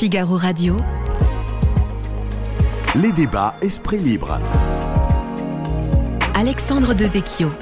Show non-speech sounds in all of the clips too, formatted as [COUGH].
Figaro Radio. Les débats Esprit Libre. Alexandre Devecchio.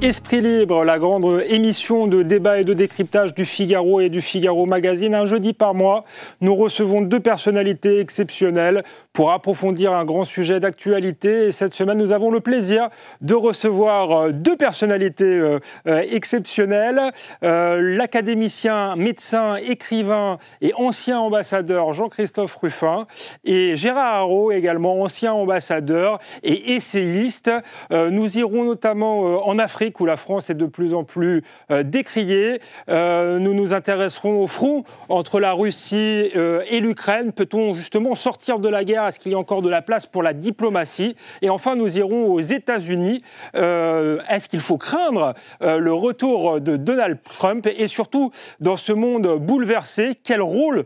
Esprit libre, la grande émission de débat et de décryptage du Figaro et du Figaro Magazine. Un jeudi par mois, nous recevons deux personnalités exceptionnelles pour approfondir un grand sujet d'actualité. Et cette semaine, nous avons le plaisir de recevoir euh, deux personnalités euh, euh, exceptionnelles. L'académicien, médecin, écrivain et ancien ambassadeur Jean-Christophe Ruffin et Gérard Haro, également ancien ambassadeur et essayiste. Nous irons notamment en Afrique où la France est de plus en plus euh, décriée. Euh, nous nous intéresserons au front entre la Russie euh, et l'Ukraine. Peut-on justement sortir de la guerre? Est-ce qu'il y a encore de la place pour la diplomatie? Et enfin, nous irons aux États-Unis. Est-ce qu'il faut craindre le retour de Donald Trump? Et surtout, dans ce monde bouleversé, quel rôle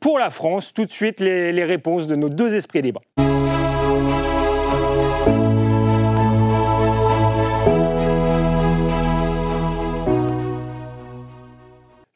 pour la France? Tout de suite, les, les réponses de nos deux esprits libres.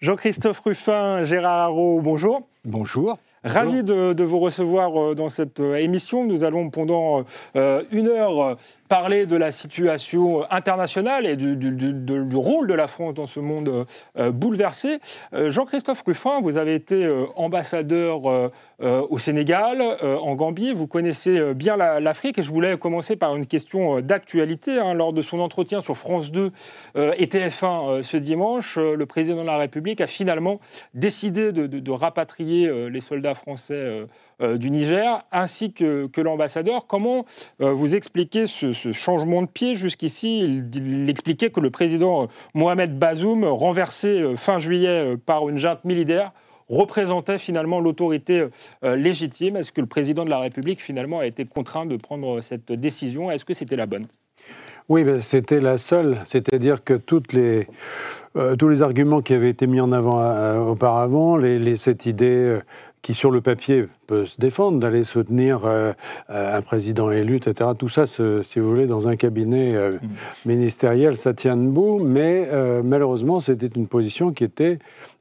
Jean-Christophe Ruffin, Gérard Haro, bonjour. Bonjour. Ravi de, vous recevoir euh, dans cette euh, émission. Nous allons pendant euh, une heure parler de la situation internationale et du, du, rôle de la France dans ce monde bouleversé. Jean-Christophe Ruffin, vous avez été ambassadeur au Sénégal, en Gambie. Vous connaissez bien l'Afrique et je voulais commencer par une question d'actualité. Hein. Lors de son entretien sur France 2 et TF1 ce dimanche, le président de la République a finalement décidé de rapatrier les soldats français euh, euh, du Niger, ainsi que, l'ambassadeur. Comment euh, vous expliquez ce, changement de pied? Jusqu'ici, il, expliquait que le président Mohamed Bazoum, renversé fin juillet par une junte militaire, représentait finalement l'autorité légitime. Est-ce que le président de la République finalement a été contraint de prendre cette décision? Est-ce que c'était la bonne? Oui, ben, c'était la seule. C'est-à-dire que toutes les, tous les arguments qui avaient été mis en avant auparavant, les, cette idée qui sur le papier peut se défendre, d'aller soutenir euh, euh, un président élu, etc. Tout ça, si vous voulez, dans un cabinet euh, mm. ministériel, ça tient debout, mais malheureusement, c'était une position qui était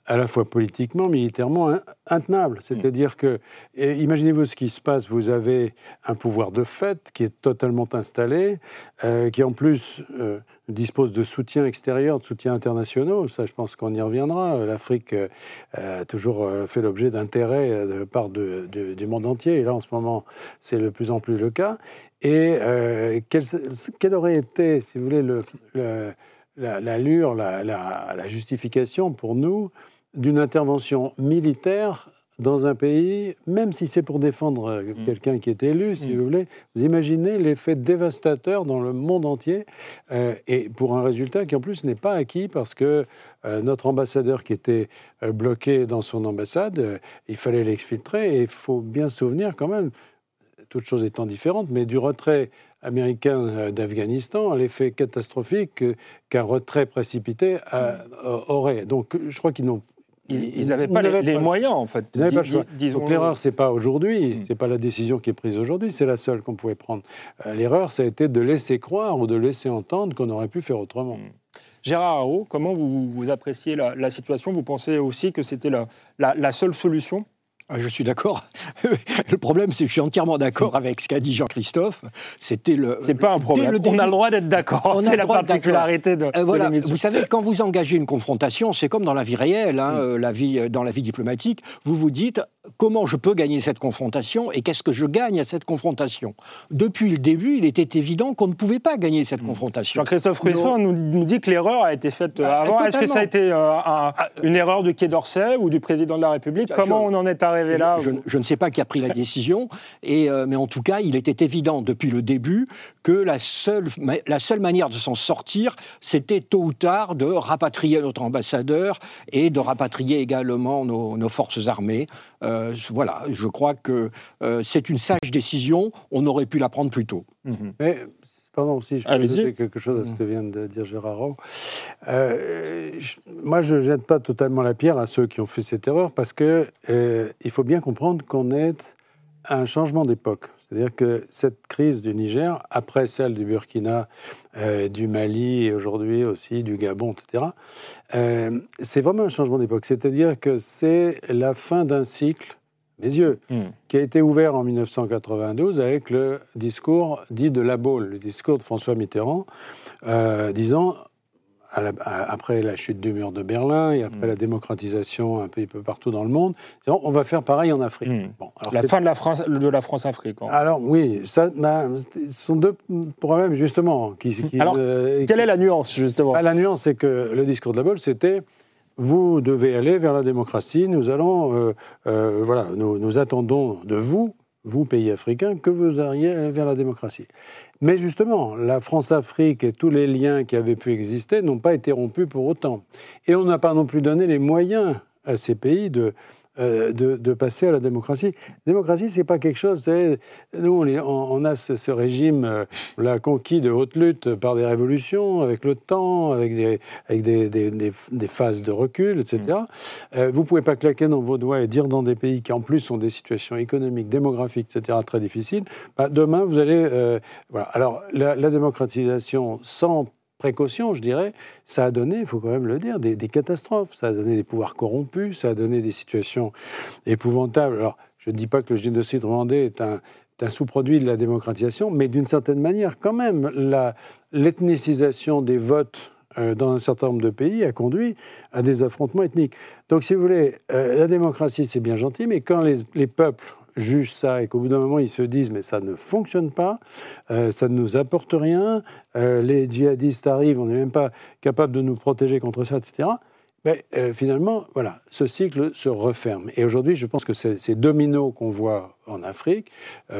à la fois politiquement, militairement intenable. C'est-à-dire que, imaginez-vous ce qui se passe, vous avez un pouvoir de fait qui est totalement installé, euh, qui en plus euh, dispose de soutien extérieur, de soutien internationaux, ça je pense qu'on y reviendra. L'Afrique euh, a toujours fait l'objet d'intérêt de part du monde entier, et là en ce moment c'est de plus en plus le cas. Et quelle, aurait été, si vous voulez, l'allure, la, la, justification pour nous d'une intervention militaire dans un pays, même si c'est pour défendre euh, mm. quelqu'un qui est élu, si mm. vous voulez, vous imaginez l'effet dévastateur dans le monde entier, euh, et pour un résultat qui en plus n'est pas acquis parce que euh, notre ambassadeur qui était bloqué dans son ambassade, il fallait l'exfiltrer, et il faut bien se souvenir quand même, toutes choses étant différentes, mais du retrait américain d'Afghanistan, l'effet catastrophique qu'un retrait précipité mm. aurait. Donc je crois qu'ils n'ont ils n'avaient pas les, moyens, en fait. Ils pas Donc l'erreur, c'est pas aujourd'hui, mm. c'est pas la décision qui est prise aujourd'hui, c'est la seule qu'on pouvait prendre. Euh, l'erreur, ça a été de laisser croire ou de laisser entendre qu'on aurait pu faire autrement. Mm. Gérard Haro, comment vous, vous appréciez la, situation? Vous pensez aussi que c'était la, la seule solution? Ah, je suis d'accord. [LAUGHS] le problème, c'est que je suis entièrement d'accord avec ce qu'a dit Jean-Christophe. C'était le. C'est pas un problème. on a le droit d'être d'accord. C'est la particularité de. Euh, voilà. Vous savez, quand vous engagez une confrontation, c'est comme dans la vie réelle, hein, euh, la vie, euh, dans la vie diplomatique. Vous vous dites comment je peux gagner cette confrontation et qu'est-ce que je gagne à cette confrontation? Depuis le début, il était évident qu'on ne pouvait pas gagner cette hmm. confrontation. Jean-Christophe Rousseau nous, dit que l'erreur a été faite bah, avant. Est-ce que ça a été ah, une erreur du Quai d'Orsay ou du président de la République? Comment on en est arrivé je, ne sais pas qui a pris la décision, et, euh, mais en tout cas, il était évident depuis le début que la seule, la seule manière de s'en sortir, c'était tôt ou tard de rapatrier notre ambassadeur et de rapatrier également nos, forces armées. Euh, voilà, je crois que euh, c'est une sage décision. On aurait pu la prendre plus tôt. Mhm. Mais Pardon, si je peux ajouter quelque chose à ce que vient de dire Gérard euh, moi, je ne jette pas totalement la pierre à ceux qui ont fait cette erreur parce qu'il euh, faut bien comprendre qu'on est à un changement d'époque. C'est-à-dire que cette crise du Niger, après celle du Burkina, euh, du Mali et aujourd'hui aussi du Gabon, etc., euh, c'est vraiment un changement d'époque. C'est-à-dire que c'est la fin d'un cycle, mes yeux, Hmm. qui a été ouvert en 1992 avec le discours dit de la Baule, le discours de François Mitterrand, euh, disant, à la- à- après la chute du mur de Berlin et après Mm. la démocratisation un peu, peu partout dans le monde, on va faire pareil en Afrique. Mm. Bon, alors La fin de la France, de la France-Afrique. hein. alors oui, ça, bah, ce sont deux problèmes justement. Qui, qui- Alors, euh, Quelle qui- est la nuance, justement? Ah, la nuance, c'est que le discours de la Baule, c'était vous devez aller vers la démocratie. Nous allons, euh, euh, voilà, nous, nous attendons de vous, vous pays africains, que vous alliez vers la démocratie. Mais justement, la France-Afrique et tous les liens qui avaient pu exister n'ont pas été rompus pour autant. Et on n'a pas non plus donné les moyens à ces pays de, euh, de, de passer à la démocratie. La démocratie, c'est pas quelque chose. Nous, on, est- on- on a ce, ce régime, euh, on l'a conquis de haute lutte par des révolutions, avec le temps, avec des, avec des, des- des- des phases de recul, etc. Euh, vous pouvez pas claquer dans vos doigts et dire dans des pays qui en plus ont des situations économiques, démographiques, etc. très difficiles. bah, demain, vous allez, euh, voilà. Alors la, la démocratisation sans précaution, je dirais, ça a donné, il faut quand même le dire, des, catastrophes. Ça a donné des pouvoirs corrompus, ça a donné des situations épouvantables. Alors, je ne dis pas que le génocide rwandais est un, sous-produit de la démocratisation, mais d'une certaine manière, quand même, l'ethnicisation des votes euh, dans un certain nombre de pays a conduit à des affrontements ethniques. Donc, si vous voulez, euh, la démocratie, c'est bien gentil, mais quand les peuples jugent ça et qu'au bout d'un moment, ils se disent, mais ça ne fonctionne pas, euh, ça ne nous apporte rien, euh, les djihadistes arrivent, on n'est même pas capable de nous protéger contre ça, etc. Euh, finalement, voilà, ce cycle se referme. Et aujourd'hui, je pense que ces, dominos qu'on voit en Afrique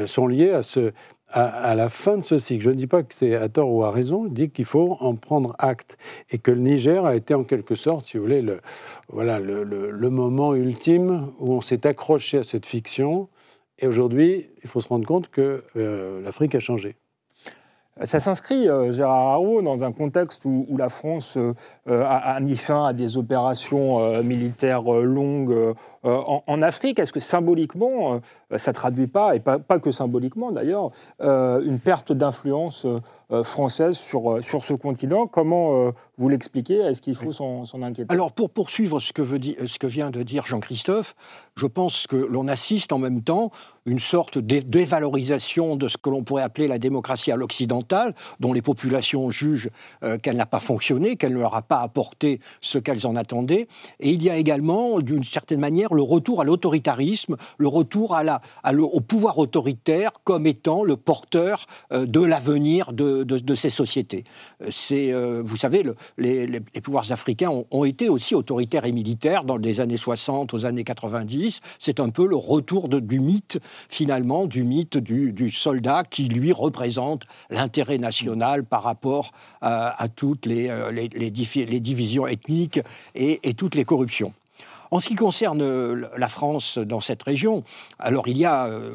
sont liés à, ce, à, la fin de ce cycle. Je ne dis pas que c'est à tort ou à raison, je dis qu'il faut en prendre acte. Et que le Niger a été en quelque sorte, si vous voulez, le, voilà, le moment ultime où on s'est accroché à cette fiction. Et aujourd'hui, il faut se rendre compte que euh, l'Afrique a changé. Ça s'inscrit, euh, Gérard Haro, dans un contexte où, la France euh, euh, a, mis fin à des opérations militaires longues en, Afrique. Est-ce que symboliquement, ça ne traduit pas, et pas, que symboliquement d'ailleurs, une perte d'influence française sur, sur ce continent? Comment vous l'expliquez? Est-ce qu'il faut s'en inquiéter? Alors, pour poursuivre ce que vient de dire Jean-Christophe, je pense que l'on assiste en même temps une sorte d'é- dévalorisation de ce que l'on pourrait appeler la démocratie à l'occidentale, dont les populations jugent euh, qu'elle n'a pas fonctionné, qu'elle ne leur a pas apporté ce qu'elles en attendaient. Et il y a également, d'une certaine manière, le retour à l'autoritarisme, le retour à la, au pouvoir autoritaire comme étant le porteur euh, de l'avenir de, de- de ces sociétés. Euh, vous savez, le- les, les- pouvoirs africains ont, été aussi autoritaires et militaires dans les années 60 aux années 90. C'est un peu le retour de- du mythe, finalement, du mythe du, soldat qui, lui, représente l'intérêt national par rapport à, à toutes les, euh, divisions ethniques et, toutes les corruptions. En ce qui concerne euh, la France dans cette région, alors il y a, euh,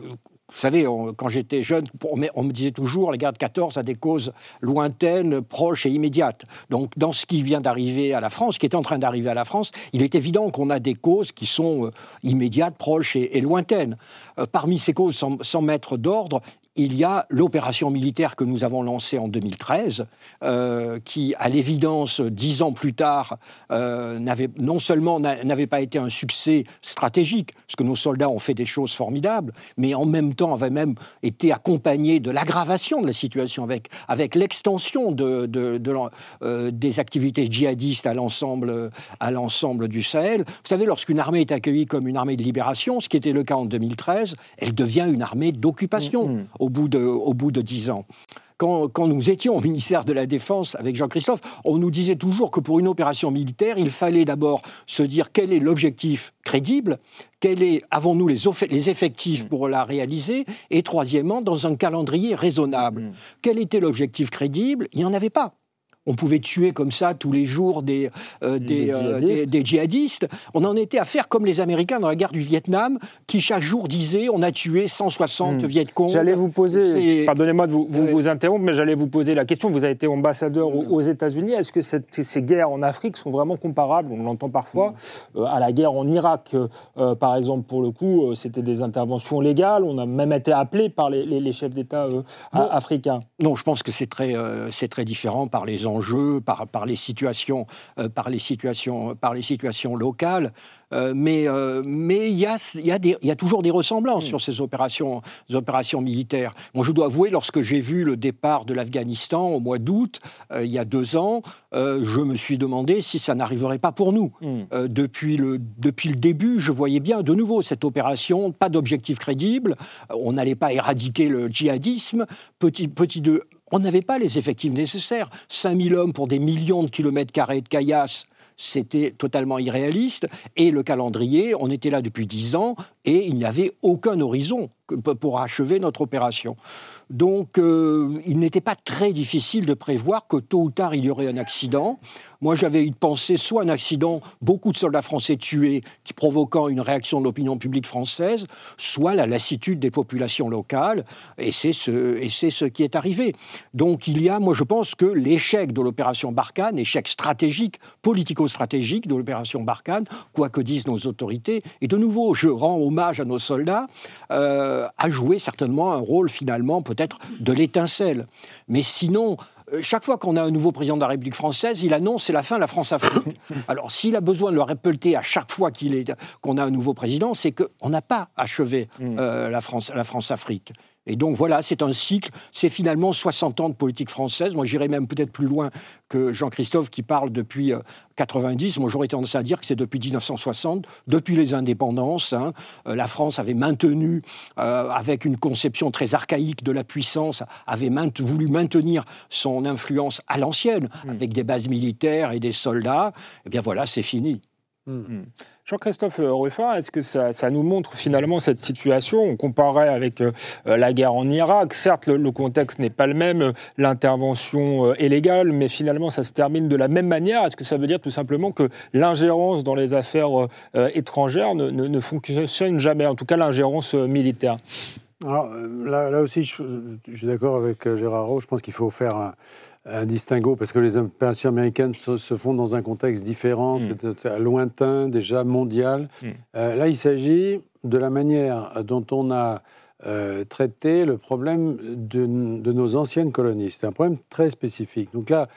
vous savez, quand j'étais jeune, on me, disait toujours la guerre de 14 a des causes lointaines, proches et immédiates. Donc dans ce qui vient d'arriver à la France, qui est en train d'arriver à la France, il est évident qu'on a des causes qui sont euh, immédiates, proches et, lointaines. Euh, parmi ces causes, sans mettre d'ordre, il y a l'opération militaire que nous avons lancée en 2013, euh, qui, à l'évidence, dix ans plus tard, euh, non seulement n'a- n'avait pas été un succès stratégique, parce que nos soldats ont fait des choses formidables, mais en même temps avait même été accompagné de l'aggravation de la situation avec, l'extension euh, des activités djihadistes à l'ensemble à l'ensemble du Sahel. Vous savez, lorsqu'une armée est accueillie comme une armée de libération, ce qui était le cas en 2013, elle devient une armée d'occupation au bout de au bout de dix ans. Quand, quand nous étions au ministère de la Défense avec Jean-Christophe, on nous disait toujours que pour une opération militaire, il fallait d'abord se dire quel est l'objectif crédible, quel est, avons-nous les, les effectifs pour la réaliser, et troisièmement, dans un calendrier raisonnable. Quel était l'objectif crédible? Il n'y en avait pas. On pouvait tuer comme ça tous les jours des, euh, des, Des euh, djihadistes. des- des djihadistes. On en était à faire comme les Américains dans la guerre du Vietnam, qui chaque jour disaient on a tué 160 Hmm. Viet Cong. J'allais vous poser, pardonnez-moi de vous, vous, interrompre, mais j'allais vous poser la question. Vous avez été ambassadeur aux, aux États-Unis. Est-ce que cette- ces guerres en Afrique sont vraiment comparables? On l'entend parfois euh, à la guerre en Irak, par exemple. Pour le coup, c'était des interventions légales. On a même été appelé par les, les- les chefs d'État africains. Non, je pense que c'est très, c'est très différent par les enjeux, par, par les situations, euh, par les situations, par les situations locales. Euh, mais euh, mais il y a, il y, a y a toujours des ressemblances sur ces opérations, ces opérations militaires. Moi, je dois avouer, lorsque j'ai vu le départ de l'Afghanistan au mois d'août, euh, il y a deux ans, je me suis demandé si ça n'arriverait pas pour nous. Hmm. Depuis, le, depuis le début, je voyais bien de nouveau cette opération, pas d'objectif crédible, on n'allait pas éradiquer le djihadisme, petit, petit deux, on n'avait pas les effectifs nécessaires. 5000 hommes pour des millions de kilomètres carrés de caillasse, c'était totalement irréaliste. Et le calendrier, on était là depuis 10 ans et il n'y avait aucun horizon pour achever notre opération. Donc, euh, il n'était pas très difficile de prévoir que tôt ou tard, il y aurait un accident. Moi, j'avais eu pensé soit un accident, beaucoup de soldats français tués, qui provoquant une réaction de l'opinion publique française, soit la lassitude des populations locales, et c'est ce, ce qui est arrivé. Donc, il y a, moi, je pense que l'échec de l'opération Barkhane, échec stratégique, politico-stratégique de l'opération Barkhane, quoi que disent nos autorités, et de nouveau, je rends hommage à nos soldats, euh, a joué certainement un rôle finalement peut-être de l'étincelle. Mais sinon, chaque fois qu'on a un nouveau président de la République française, il annonce c'est la fin de la France-Afrique. [COUGHS] Alors s'il a besoin de le répéter à chaque fois qu'on a un nouveau président, c'est qu'on n'a pas achevé euh, la France la France-Afrique. Et donc voilà, c'est un cycle, c'est finalement 60 ans de politique française. Moi j'irais même peut-être plus loin que Jean-Christophe qui parle depuis euh, 90. Moi j'aurais tendance à dire que c'est depuis 1960, depuis les indépendances. hein. Euh, la France avait maintenu, euh, avec une conception très archaïque de la puissance, avait voulu maintenir son influence à l'ancienne, avec des bases militaires et des soldats. Eh bien voilà, c'est fini. Jean-Christophe Ruffin, est-ce que ça, nous montre finalement cette situation? On comparait avec euh, euh, la guerre en Irak. Certes, le, contexte n'est pas le même, euh, l'intervention euh, est légale, mais finalement, ça se termine de la même manière. Est-ce que ça veut dire tout simplement que l'ingérence dans les affaires étrangères ne, ne- ne fonctionne jamais En tout cas, l'ingérence militaire? Alors, euh, là, aussi, je, je suis d'accord avec Gérard Rowe. Je pense qu'il faut faire un, un distinguo parce que les opérations américaines se, se font dans un contexte différent, Mm. lointain, déjà mondial. Mm. Euh, là, il s'agit de la manière dont on a euh, traité le problème de, de nos anciennes colonies. C'est un problème très spécifique. Donc là,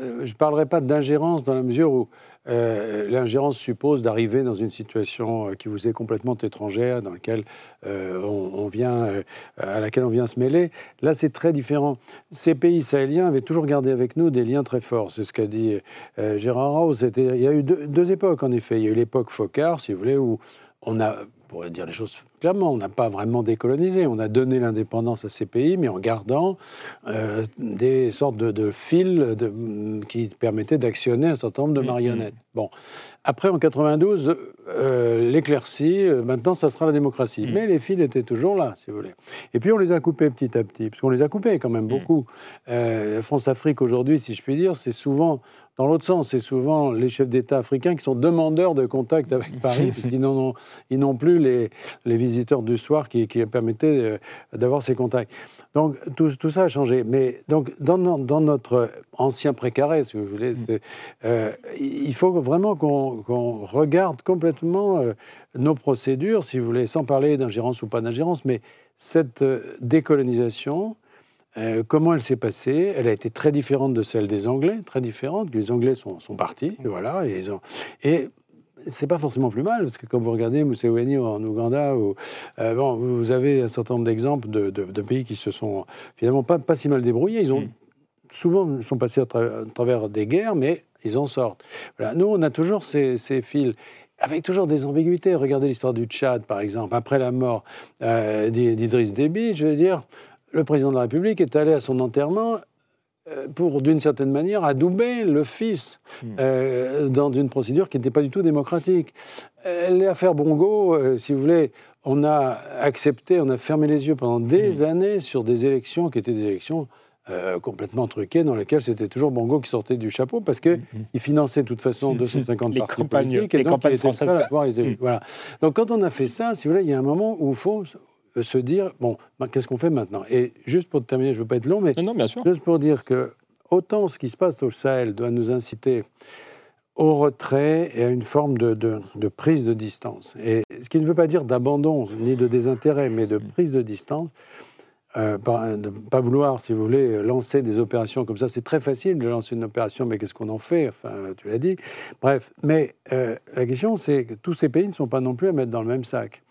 euh, je ne parlerai pas d'ingérence dans la mesure où euh, l'ingérence suppose d'arriver dans une situation euh, qui vous est complètement étrangère, dans laquelle euh, on, vient, à laquelle on vient se mêler. Là, c'est très différent. Ces pays sahéliens avaient toujours gardé avec nous des liens très forts. C'est ce qu'a dit Gérard Rose. Il y a eu deux, deux époques, en effet. Il y a eu l'époque Focard, si vous voulez, où on a, pour dire les choses clairement, on n'a pas vraiment décolonisé. On a donné l'indépendance à ces pays, mais en gardant euh, des sortes de, de fils de- qui permettaient d'actionner un certain nombre de Mhm. marionnettes. Bon. Après, en 92, euh, l'éclaircie, euh, maintenant, ça sera la démocratie. Mhm. Mais les fils étaient toujours là, si vous voulez. Et puis, on les a coupés petit à petit, parce qu'on les a coupés quand même beaucoup. Euh, la France-Afrique, aujourd'hui, si je puis dire, c'est souvent, dans l'autre sens, c'est souvent les chefs d'État africains qui sont demandeurs de contact avec [LAUGHS] Paris, parce qu'ils n'ont plus les, les visiteurs du soir qui, qui permettaient euh, d'avoir ces contacts. Donc tout, tout ça a changé. Mais donc dans, no- dans notre ancien précaré, si vous voulez, c'est, euh, il faut vraiment qu'on regarde complètement euh, nos procédures, si vous voulez, sans parler d'ingérence ou pas d'ingérence, mais cette euh, décolonisation, comment elle s'est passée? Elle a été très différente de celle des Anglais, très différente. Les Anglais sont, sont partis, et voilà, et ils ont. Et c'est pas forcément plus mal, parce que quand vous regardez Museveni en Ouganda, ou, euh, bon, vous avez un certain nombre d'exemples de, de- de pays qui se sont finalement pas, pas si mal débrouillés. Ils ont Mm. souvent sont passés à, tra- à travers des guerres, mais ils en sortent. Voilà. Nous, on a toujours ces, ces fils. Avec toujours des ambiguïtés. Regardez l'histoire du Tchad, par exemple. Après la mort euh, d'I- d'Idriss Déby, je veux dire, le président de la République est allé à son enterrement pour, d'une certaine manière, adouber le fils euh, dans une procédure qui n'était pas du tout démocratique. Euh, L'affaire Bongo, euh, si vous voulez, on a accepté, on a fermé les yeux pendant des années sur des élections qui étaient des élections euh, complètement truqués dans lesquels c'était toujours Bongo qui sortait du chapeau parce qu'il il finançait de toute façon 250 [LAUGHS] Les partis politiques les et donc campagnes il était seul à pouvoir. Voilà. Donc quand on a fait ça, si vous voulez, il y a un moment où il faut euh, se dire bon, ben, qu'est-ce qu'on fait maintenant? Et juste pour terminer, je ne veux pas être long, mais Non, non, bien sûr. Juste pour dire que autant ce qui se passe au Sahel doit nous inciter au retrait et à une forme de, de- de prise de distance. Et ce qui ne veut pas dire d'abandon ni de désintérêt, mais de prise de distance. euh, pas- de ne pas vouloir, si vous voulez, lancer des opérations comme ça. C'est très facile de lancer une opération, mais qu'est-ce qu'on en fait? Enfin, tu l'as dit. Bref, mais euh, la question, c'est que tous ces pays ne sont pas non plus à mettre dans le même sac.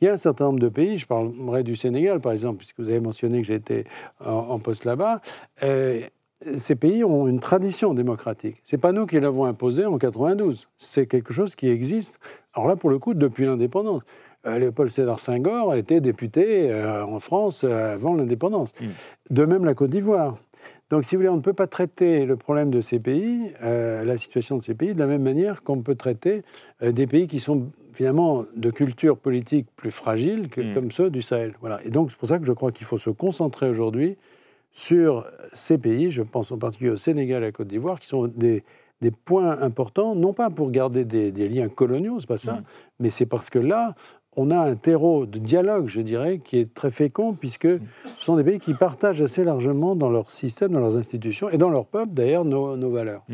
Il y a un certain nombre de pays, je parlerai du Sénégal par exemple, puisque vous avez mentionné que été en, en poste là-bas. euh, ces pays ont une tradition démocratique. C'est pas nous qui l'avons imposé en 92. C'est quelque chose qui existe. Alors là, pour le coup, depuis l'indépendance. Euh, Léopold Sédar Senghor était député euh, en France euh, avant l'indépendance. Mm. De même la Côte d'Ivoire. Donc, si vous voulez, on ne peut pas traiter le problème de ces pays, euh, la situation de ces pays, de la même manière qu'on peut traiter euh, des pays qui sont finalement de culture politique plus fragile que Mm. comme ceux du Sahel. Voilà. Et donc, c'est pour ça que je crois qu'il faut se concentrer aujourd'hui sur ces pays, je pense en particulier au Sénégal et à la Côte d'Ivoire, qui sont des, des points importants, non pas pour garder des, des liens coloniaux, c'est pas ça, Mm. mais c'est parce que là, on a un terreau de dialogue, je dirais, qui est très fécond, puisque ce sont des pays qui partagent assez largement dans leur système, dans leurs institutions, et dans leur peuple, d'ailleurs, nos, valeurs.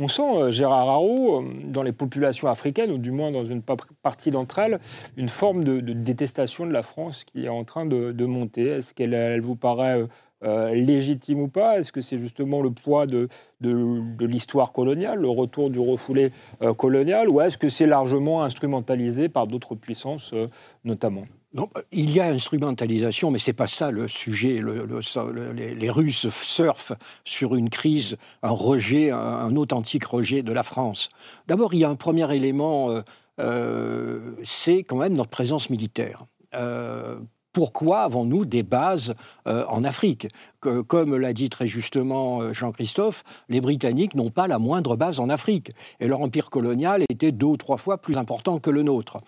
On sent, euh, Gérard Haro, euh, dans les populations africaines, ou du moins dans une pa- partie d'entre elles, une forme de, détestation de la France qui est en train de, monter. Est-ce qu'elle elle vous paraît euh, légitime ou pas? Est-ce que c'est justement le poids de, de- l'histoire coloniale, le retour du refoulé euh, colonial, ou est-ce que c'est largement instrumentalisé par d'autres puissances, euh, notamment? Non, il y a instrumentalisation, mais c'est pas ça le sujet. Les, Russes surfent sur une crise, un rejet, un, authentique rejet de la France. D'abord, il y a un premier élément, c'est quand même notre présence militaire. Pourquoi avons-nous des bases euh, en Afrique? Que- Comme l'a dit très justement euh, Jean-Christophe, les Britanniques n'ont pas la moindre base en Afrique. Et leur empire colonial était deux ou trois fois plus important que le nôtre.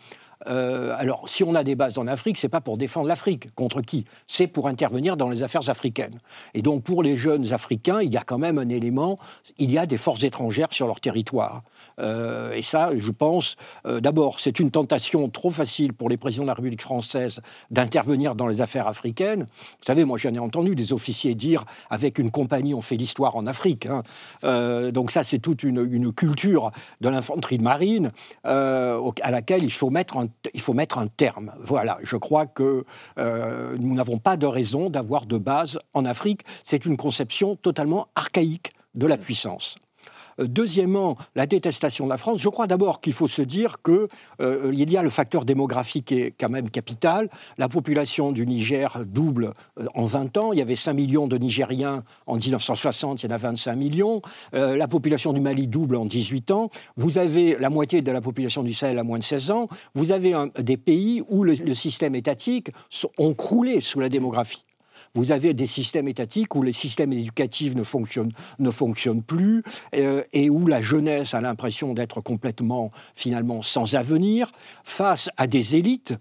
Euh, alors, si on a des bases en Afrique, c'est pas pour défendre l'Afrique. Contre qui? C'est pour intervenir dans les affaires africaines. Et donc, pour les jeunes Africains, il y a quand même un élément. Il y a des forces étrangères sur leur territoire. Euh, et ça, je pense, euh, d'abord, c'est une tentation trop facile pour les présidents de la République française d'intervenir dans les affaires africaines. Vous savez, moi, j'en ai entendu des officiers dire avec une compagnie, on fait l'histoire en Afrique. hein. Donc ça, c'est toute une, une culture de l'infanterie de marine à laquelle il faut mettre un, il faut mettre un terme. Voilà, je crois que euh, nous n'avons pas de raison d'avoir de base en Afrique. C'est une conception totalement archaïque de la puissance. Deuxièmement, la détestation de la France. Je crois d'abord qu'il faut se dire que euh, y a le facteur démographique qui est quand même capital. La population du Niger double euh, en 20 ans. Il y avait 5 millions de Nigériens en 1960, il y en a 25 millions. Euh, la population du Mali double en 18 ans. Vous avez la moitié de la population du Sahel à moins de 16 ans. Vous avez des pays où le, le système étatique ont croulé sous la démographie. Vous avez des systèmes étatiques où les systèmes éducatifs ne fonctionnent, ne fonctionnent plus euh, et où la jeunesse a l'impression d'être complètement, finalement, sans avenir, face à des élites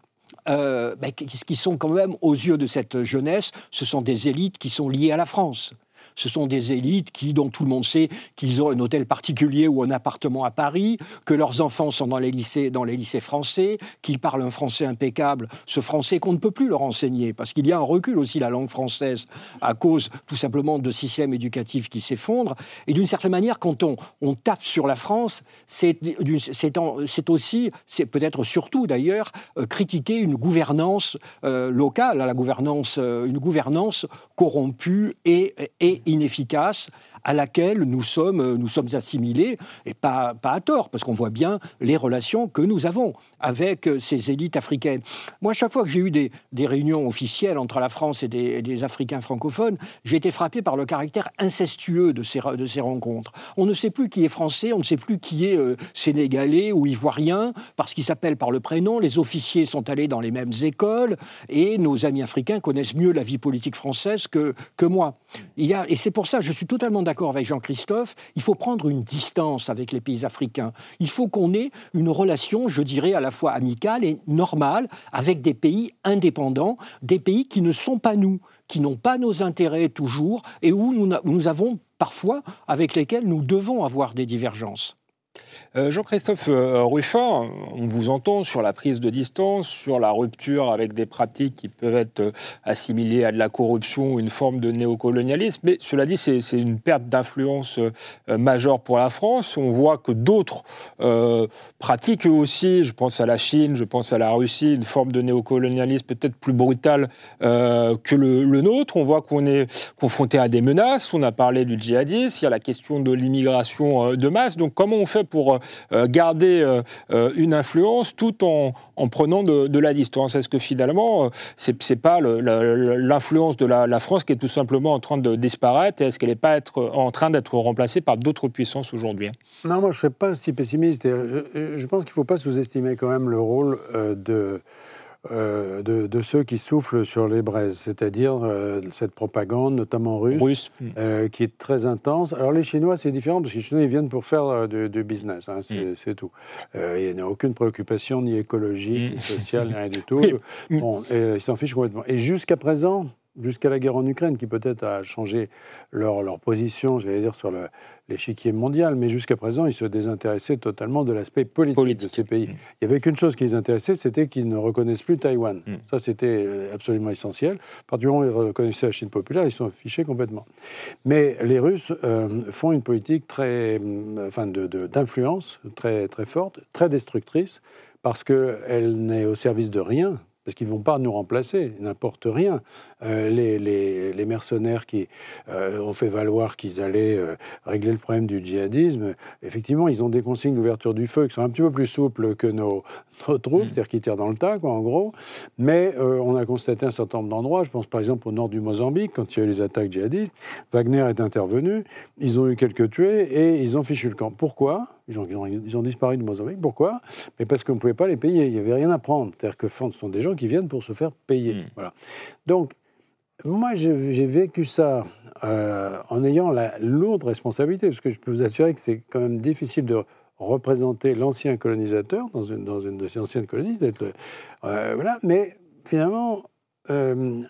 euh, ben, qui sont quand même, aux yeux de cette jeunesse, ce sont des élites qui sont liées à la France. Ce sont des élites qui, dont tout le monde sait qu'ils ont un hôtel particulier ou un appartement à Paris, que leurs enfants sont dans les lycées, dans les lycées français, qu'ils parlent un français impeccable, ce français qu'on ne peut plus leur enseigner, parce qu'il y a un recul aussi la langue française à cause tout simplement de systèmes éducatifs qui s'effondrent. Et d'une certaine manière, quand on, on tape sur la France, c'est aussi, c'est peut-être surtout d'ailleurs, euh, critiquer une gouvernance euh, locale, la gouvernance, euh, une gouvernance corrompue et, et inefficace à laquelle nous sommes, euh, nous sommes assimilés, et pas, pas à tort, parce qu'on voit bien les relations que nous avons avec euh, ces élites africaines. Moi, chaque fois que j'ai eu des, des réunions officielles entre la France et des, des Africains francophones, j'ai été frappé par le caractère incestueux de ces, de ces rencontres. On ne sait plus qui est français, on ne sait plus qui est euh, sénégalais ou ivoirien, parce qu'ils s'appellent par le prénom, les officiers sont allés dans les mêmes écoles, et nos amis africains connaissent mieux la vie politique française que, que moi. Il y a, et c'est pour ça, je suis totalement d'accord avec Jean-Christophe, il faut prendre une distance avec les pays africains. Il faut qu'on ait une relation, je dirais, à la fois amicale et normale avec des pays indépendants, des pays qui ne sont pas nous, qui n'ont pas nos intérêts toujours et où nous, avons parfois, avec lesquels nous devons avoir des divergences. Euh, Jean-Christophe euh, Ruffin, on vous entend sur la prise de distance, sur la rupture avec des pratiques qui peuvent être euh, assimilées à de la corruption ou une forme de néocolonialisme, mais cela dit, c'est une perte d'influence majeure pour la France. On voit que d'autres pratiquent eux aussi, je pense à la Chine, je pense à la Russie, une forme de néocolonialisme peut-être plus brutale que le, nôtre. On voit qu'on est confronté à des menaces, on a parlé du djihadisme, il y a la question de l'immigration de masse, pour euh, garder euh, euh, une influence tout en, prenant de, la distance Est-ce que finalement, c'est n'est pas l'influence de la, France qui est tout simplement en train de disparaître et est-ce qu'elle n'est pas en train d'être remplacée par d'autres puissances aujourd'hui Non, moi je ne serais pas si pessimiste. Je pense qu'il ne faut pas sous-estimer quand même le rôle de euh, de, ceux qui soufflent sur les braises, c'est-à-dire euh, cette propagande, notamment russe, euh, qui est très intense. Alors les Chinois, c'est différent, parce que les Chinois, ils viennent pour faire du, business, hein, mm. c'est tout. il n'y a aucune préoccupation, ni écologique, ni mm. sociale, ni rien du [LAUGHS] tout. Bon, ils s'en fichent complètement. Et jusqu'à présent, jusqu'à la guerre en Ukraine, qui peut-être a changé leur, leur position, je vais dire, sur l'échiquier mondial, mais jusqu'à présent, ils se désintéressaient totalement de l'aspect politique, de ces pays. Mm. Il n'y avait qu'une chose qui les intéressait, c'était qu'ils ne reconnaissent plus Taïwan. Mm. Ça, c'était euh, absolument essentiel. À partir du moment où ils reconnaissaient la Chine populaire, ils sont fichés complètement. Mais les Russes euh, font une politique très, euh, enfin, d'influence très, très forte, très destructrice, parce qu'elle n'est au service de rien, parce qu'ils ne vont pas nous remplacer, ils n'importe rien. Euh, les, les, mercenaires qui euh, ont fait valoir qu'ils allaient euh, régler le problème du djihadisme, effectivement, ils ont des consignes d'ouverture du feu qui sont un petit peu plus souples que nos, troupes, mm. c'est-à-dire qui tirent dans le tas, quoi, en gros. Mais on a constaté un certain nombre d'endroits, je pense par exemple au nord du Mozambique, quand il y a eu les attaques djihadistes, Wagner est intervenu, ils ont eu quelques tués et ils ont fichu le camp. Pourquoi? Ils ont, ils, ont, disparu du Mozambique. Pourquoi? Mais parce qu'on ne pouvait pas les payer. Il n'y avait rien à prendre. C'est-à-dire que ce sont des gens qui viennent pour se faire payer. Mm. Voilà. Donc, moi, j'ai vécu ça euh, en ayant la lourde responsabilité, parce que je peux vous assurer que c'est quand même difficile de représenter l'ancien colonisateur dans une, dans une de ces anciennes colonies. Euh, voilà. Mais finalement, euh,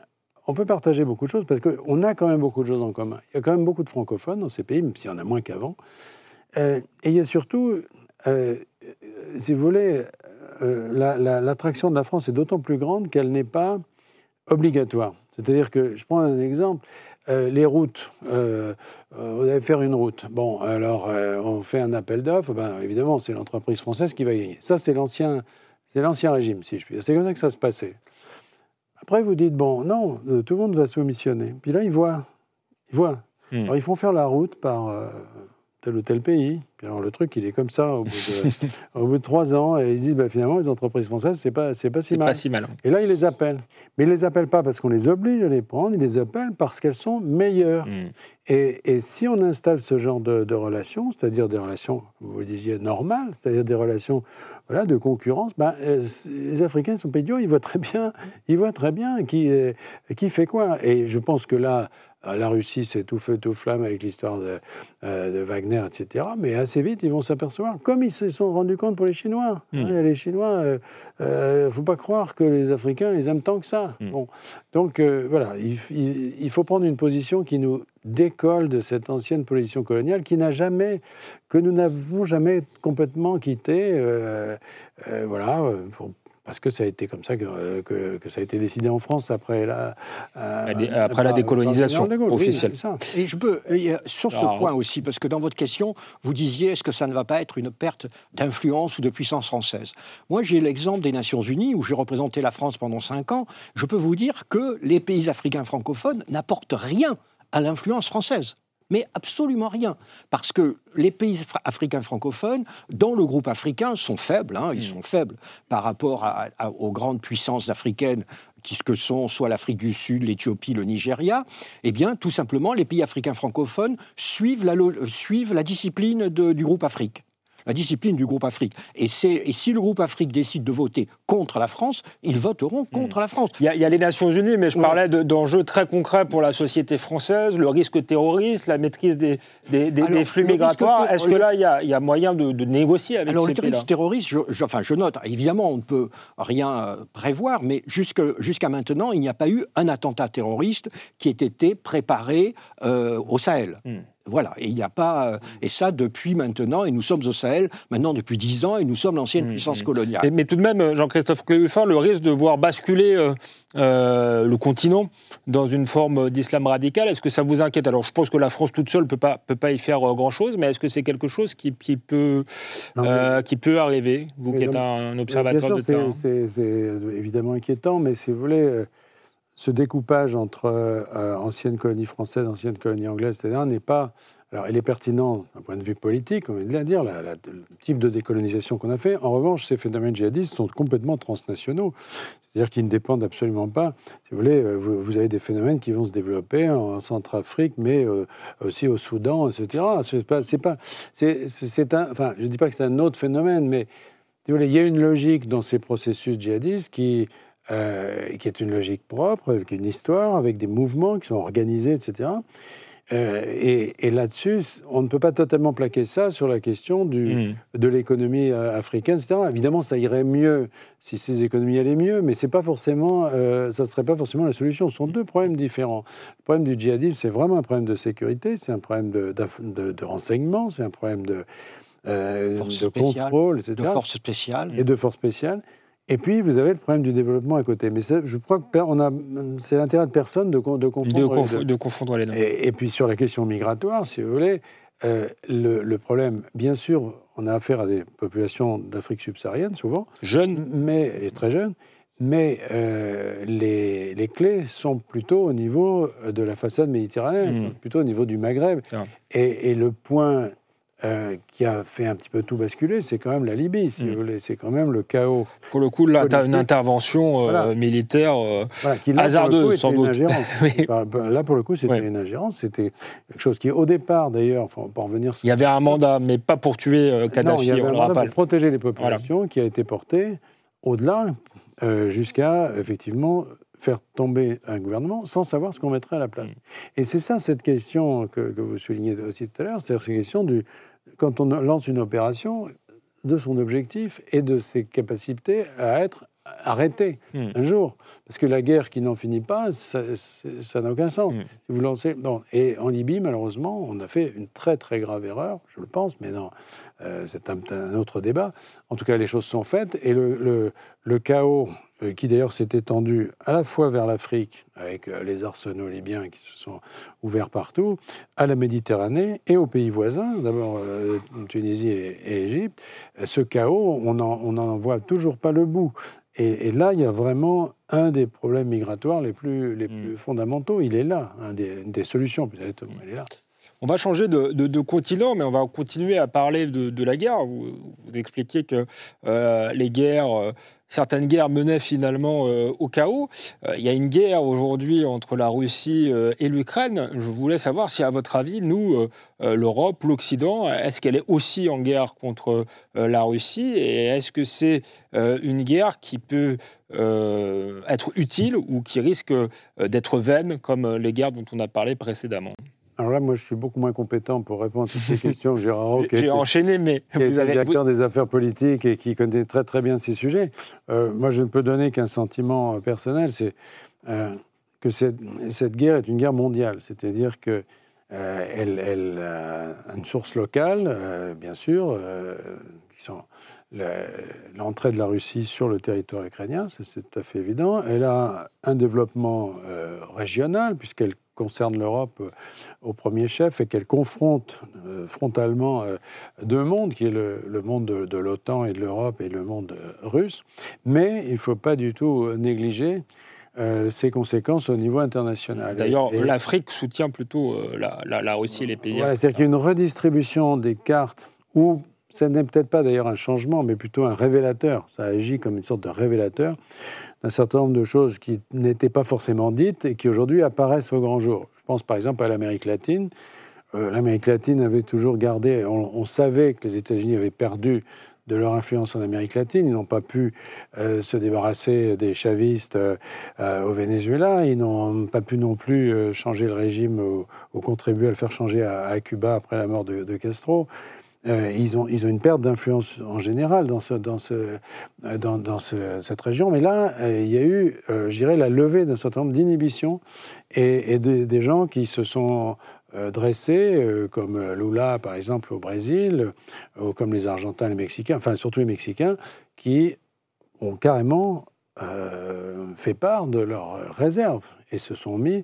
on peut partager beaucoup de choses, parce qu'on a quand même beaucoup de choses en commun. Il y a quand même beaucoup de francophones dans ces pays, même s'il y en a moins qu'avant. et il y a surtout, si vous voulez, l'attraction de la France est d'autant plus grande qu'elle n'est pas obligatoire. C'est-à-dire que, je prends un exemple, euh, les routes, euh, euh, vous allez faire une route. Bon, alors on fait un appel d'offres, ben, évidemment, c'est l'entreprise française qui va gagner. Ça, c'est l'ancien, c'est l'ancien régime, si je puis dire. C'est comme ça que ça se passait. Après, vous dites, bon, non, tout le monde va soumissionner. Puis là, ils voient. Ils voient. Hmm. Alors, ils font faire la route par tel ou tel pays. Puis alors le truc, il est comme ça au bout de, [LAUGHS] au bout de trois ans, et ils disent bah, finalement, les entreprises françaises, c'est pas, c'est pas si mal. pas si mal. Et là, ils les appellent. Mais ils ne les appellent pas parce qu'on les oblige à les prendre, ils les appellent parce qu'elles sont meilleures. Hmm. Et, et, si on installe ce genre de, de relations, c'est-à-dire des relations, vous disiez, normales, c'est-à-dire des relations voilà, de concurrence, ben, euh, les Africains sont pédiaux, ils voient très bien, ils voient très bien qui, euh, qui fait quoi. Et je pense que là, la Russie, c'est tout feu, tout flamme avec l'histoire de, euh, Wagner, etc. Mais assez vite, ils vont s'apercevoir, comme ils se sont rendus compte pour les Chinois. Hmm. Hein, les Chinois, il euh, ne faut pas croire que les Africains les aiment tant que ça. Hmm. Bon. Donc voilà, il, faut prendre une position qui nous décolle de cette ancienne position coloniale qui n'a jamais, que nous n'avons jamais complètement quitté. voilà, pour, parce que ça a été comme ça que, euh, que, ça a été décidé en France après la, euh, après la décolonisation officielle. Et je peux, sur ce point aussi, parce que dans votre question, vous disiez est-ce que ça ne va pas être une perte d'influence ou de puissance française? Moi, j'ai l'exemple des Nations Unies, où j'ai représenté la France pendant cinq ans. Je peux vous dire que les pays africains francophones n'apportent rien à l'influence française mais absolument rien. Parce que les pays africains francophones, dans le groupe africain, sont faibles. Hein, ils mm. sont faibles par rapport aux grandes puissances africaines qui que sont soit l'Afrique du Sud, l'Éthiopie, le Nigeria, eh bien, tout simplement, les pays africains francophones suivent la, suivent la discipline du groupe Afrique. La discipline du groupe Afrique. Et, et si le groupe Afrique décide de voter contre la France, ils voteront contre la France. Il y, a, les Nations Unies, mais je parlais d'enjeux très concrets pour la société française, le risque terroriste, la maîtrise des, des, flux migratoires. Est-ce que là, il y, a, il y, a, moyen de, négocier avec Alors, le risque terroriste, je, enfin, je note, évidemment, on ne peut rien euh, prévoir, mais jusqu'à maintenant, il n'y a pas eu un attentat terroriste qui ait été préparé euh, au Sahel. Hmm. Voilà, et il n'y a pas. Euh, et ça depuis maintenant, et nous sommes au Sahel maintenant depuis dix ans, et nous sommes l'ancienne mmh, puissance mmh. coloniale. Mais, tout de même, Jean-Christophe Cléuffin, le risque de voir basculer euh, euh, le continent dans une forme d'islam radical, est-ce que ça vous inquiète? Alors, je pense que la France toute seule ne peut pas, peut pas y faire grand-chose, mais est-ce que c'est quelque chose qui, qui peut, qui peut arriver, vous qui êtes un, observateur de terrain C'est évidemment inquiétant, mais si vous voulez ce découpage entre euh, ancienne colonie française, ancienne colonie anglaise, etc., n'est pas. Alors, il est pertinent d'un point de vue politique, on vient de le dire, le type de décolonisation qu'on a fait. En revanche, ces phénomènes djihadistes sont complètement transnationaux, c'est-à-dire qu'ils ne dépendent absolument pas. Si vous voulez, euh, vous, avez des phénomènes qui vont se développer en Centrafrique, mais euh, aussi au Soudan, etc. C'est pas, c'est pas, c'est, enfin, je ne dis pas que c'est un autre phénomène, mais si vous voulez, il y a une logique dans ces processus djihadistes qui euh, qui est une logique propre, avec une histoire, avec des mouvements qui sont organisés, etc. Euh, et, là-dessus, on ne peut pas totalement plaquer ça sur la question du, mm. de l'économie euh, africaine, etc. Évidemment, ça irait mieux si ces économies allaient mieux, mais c'est pas forcément, ça ne serait pas forcément la solution. Ce sont deux problèmes différents. Le problème du djihadisme, c'est vraiment un problème de sécurité, c'est un problème de, de, renseignement, c'est un problème de, de contrôle, etc. De force spéciale. Et de force spéciale. Et puis, vous avez le problème du développement à côté. Mais je crois que c'est l'intérêt de personne de, de confondre, de, confondre les deux. Et, puis, sur la question migratoire, si vous voulez, euh, le, problème, bien sûr, on a affaire à des populations d'Afrique subsaharienne, souvent. Jeunes. Mais, et très jeunes. Mais euh, les, les, clés sont plutôt au niveau de la façade méditerranéenne, mmh. plutôt au niveau du Maghreb. Et, et, le point euh, qui a fait un petit peu tout basculer, c'est quand même la Libye, si mm. vous voulez. C'est quand même le chaos. Pour le coup, là, tu as une intervention euh, militaire euh, hasardeuse, sans doute. [LAUGHS] Là, pour le coup, c'était une ingérence. C'était quelque chose qui, au départ, d'ailleurs, pour revenir... Il y avait un mandat, mais pas pour tuer Kadhafi, non, il y avait un mandat pour protéger les populations, qui a été porté au-delà, jusqu'à, effectivement, faire tomber un gouvernement sans savoir ce qu'on mettrait à la place. Mm. Et c'est ça, cette question que, que, vous soulignez aussi tout à l'heure, c'est-à-dire cette question du, quand on lance une opération, de son objectif et de ses capacités à être arrêté hmm. un jour. Parce que la guerre qui n'en finit pas, ça n'a aucun sens. Si vous lancez... Et en Libye, malheureusement, on a fait une très très grave erreur, je le pense, mais non, euh, c'est un, autre débat. En tout cas, les choses sont faites et le, le chaos euh, qui d'ailleurs s'est étendu à la fois vers l'Afrique, avec euh, les arsenaux libyens qui se sont ouverts partout, à la Méditerranée et aux pays voisins, d'abord Tunisie et, Égypte. Ce chaos, on n'en voit toujours pas le bout. Et, là, il y a vraiment un des problèmes migratoires les plus, les plus mm. fondamentaux. Il est là, un des, une des solutions, peut-être, il est là. On va changer de, continent, mais on va continuer à parler de, la guerre. Vous, expliquiez que les guerres certaines guerres menaient finalement euh, au chaos. Euh, il y a une guerre aujourd'hui entre la Russie euh, et l'Ukraine. Je voulais savoir si, à votre avis, nous, l'Europe, l'Occident, est-ce qu'elle est aussi en guerre contre la Russie? Et est-ce que c'est une guerre qui peut être utile ou qui risque d'être vaine, comme les guerres dont on a parlé précédemment? Alors là, moi, je suis beaucoup moins compétent pour répondre à toutes ces [LAUGHS] questions que Gérard J'ai enchaîné, mais qui vous avez... directeur des affaires politiques et qui connaît très très bien ces sujets. Euh, moi, je ne peux donner qu'un sentiment euh, personnel, c'est euh, que cette, cette, guerre est une guerre mondiale. C'est-à-dire que elle, elle, a une source locale, bien sûr, qui sont l'entrée de la Russie sur le territoire ukrainien, c'est tout à fait évident. Elle a un développement régional, puisqu'elle concerne l'Europe euh, au premier chef et qu'elle confronte euh, frontalement euh, deux mondes, qui est le, monde de, l'OTAN et de l'Europe et le monde russe. Mais il ne faut pas du tout négliger ses conséquences au niveau international. D'ailleurs, l'Afrique soutient plutôt la, Russie et les pays. Voilà, c'est-à-dire qu'il y a une redistribution des cartes où ce n'est peut-être pas d'ailleurs un changement, mais plutôt un révélateur. Ça agit comme une sorte de révélateur d'un certain nombre de choses qui n'étaient pas forcément dites et qui aujourd'hui apparaissent au grand jour. Je pense par exemple à l'Amérique latine, euh, l'Amérique latine avait toujours gardé, on, savait que les États-Unis avaient perdu de leur influence en Amérique latine. Ils n'ont pas pu euh, se débarrasser des chavistes au Venezuela. Ils n'ont pas pu non plus changer le régime ou, contribuer à le faire changer à, Cuba après la mort de Castro. Euh, ils, ont, ils ont une perte d'influence en général dans, ce, dans, ce, dans, dans cette région. Mais là, euh, il y a eu, euh, je dirais, la levée d'un certain nombre d'inhibitions et, des gens qui se sont dressés, comme Lula, par exemple, au Brésil, ou comme les Argentins, les Mexicains, enfin surtout les Mexicains, qui ont carrément fait part de leurs réserves et se sont mis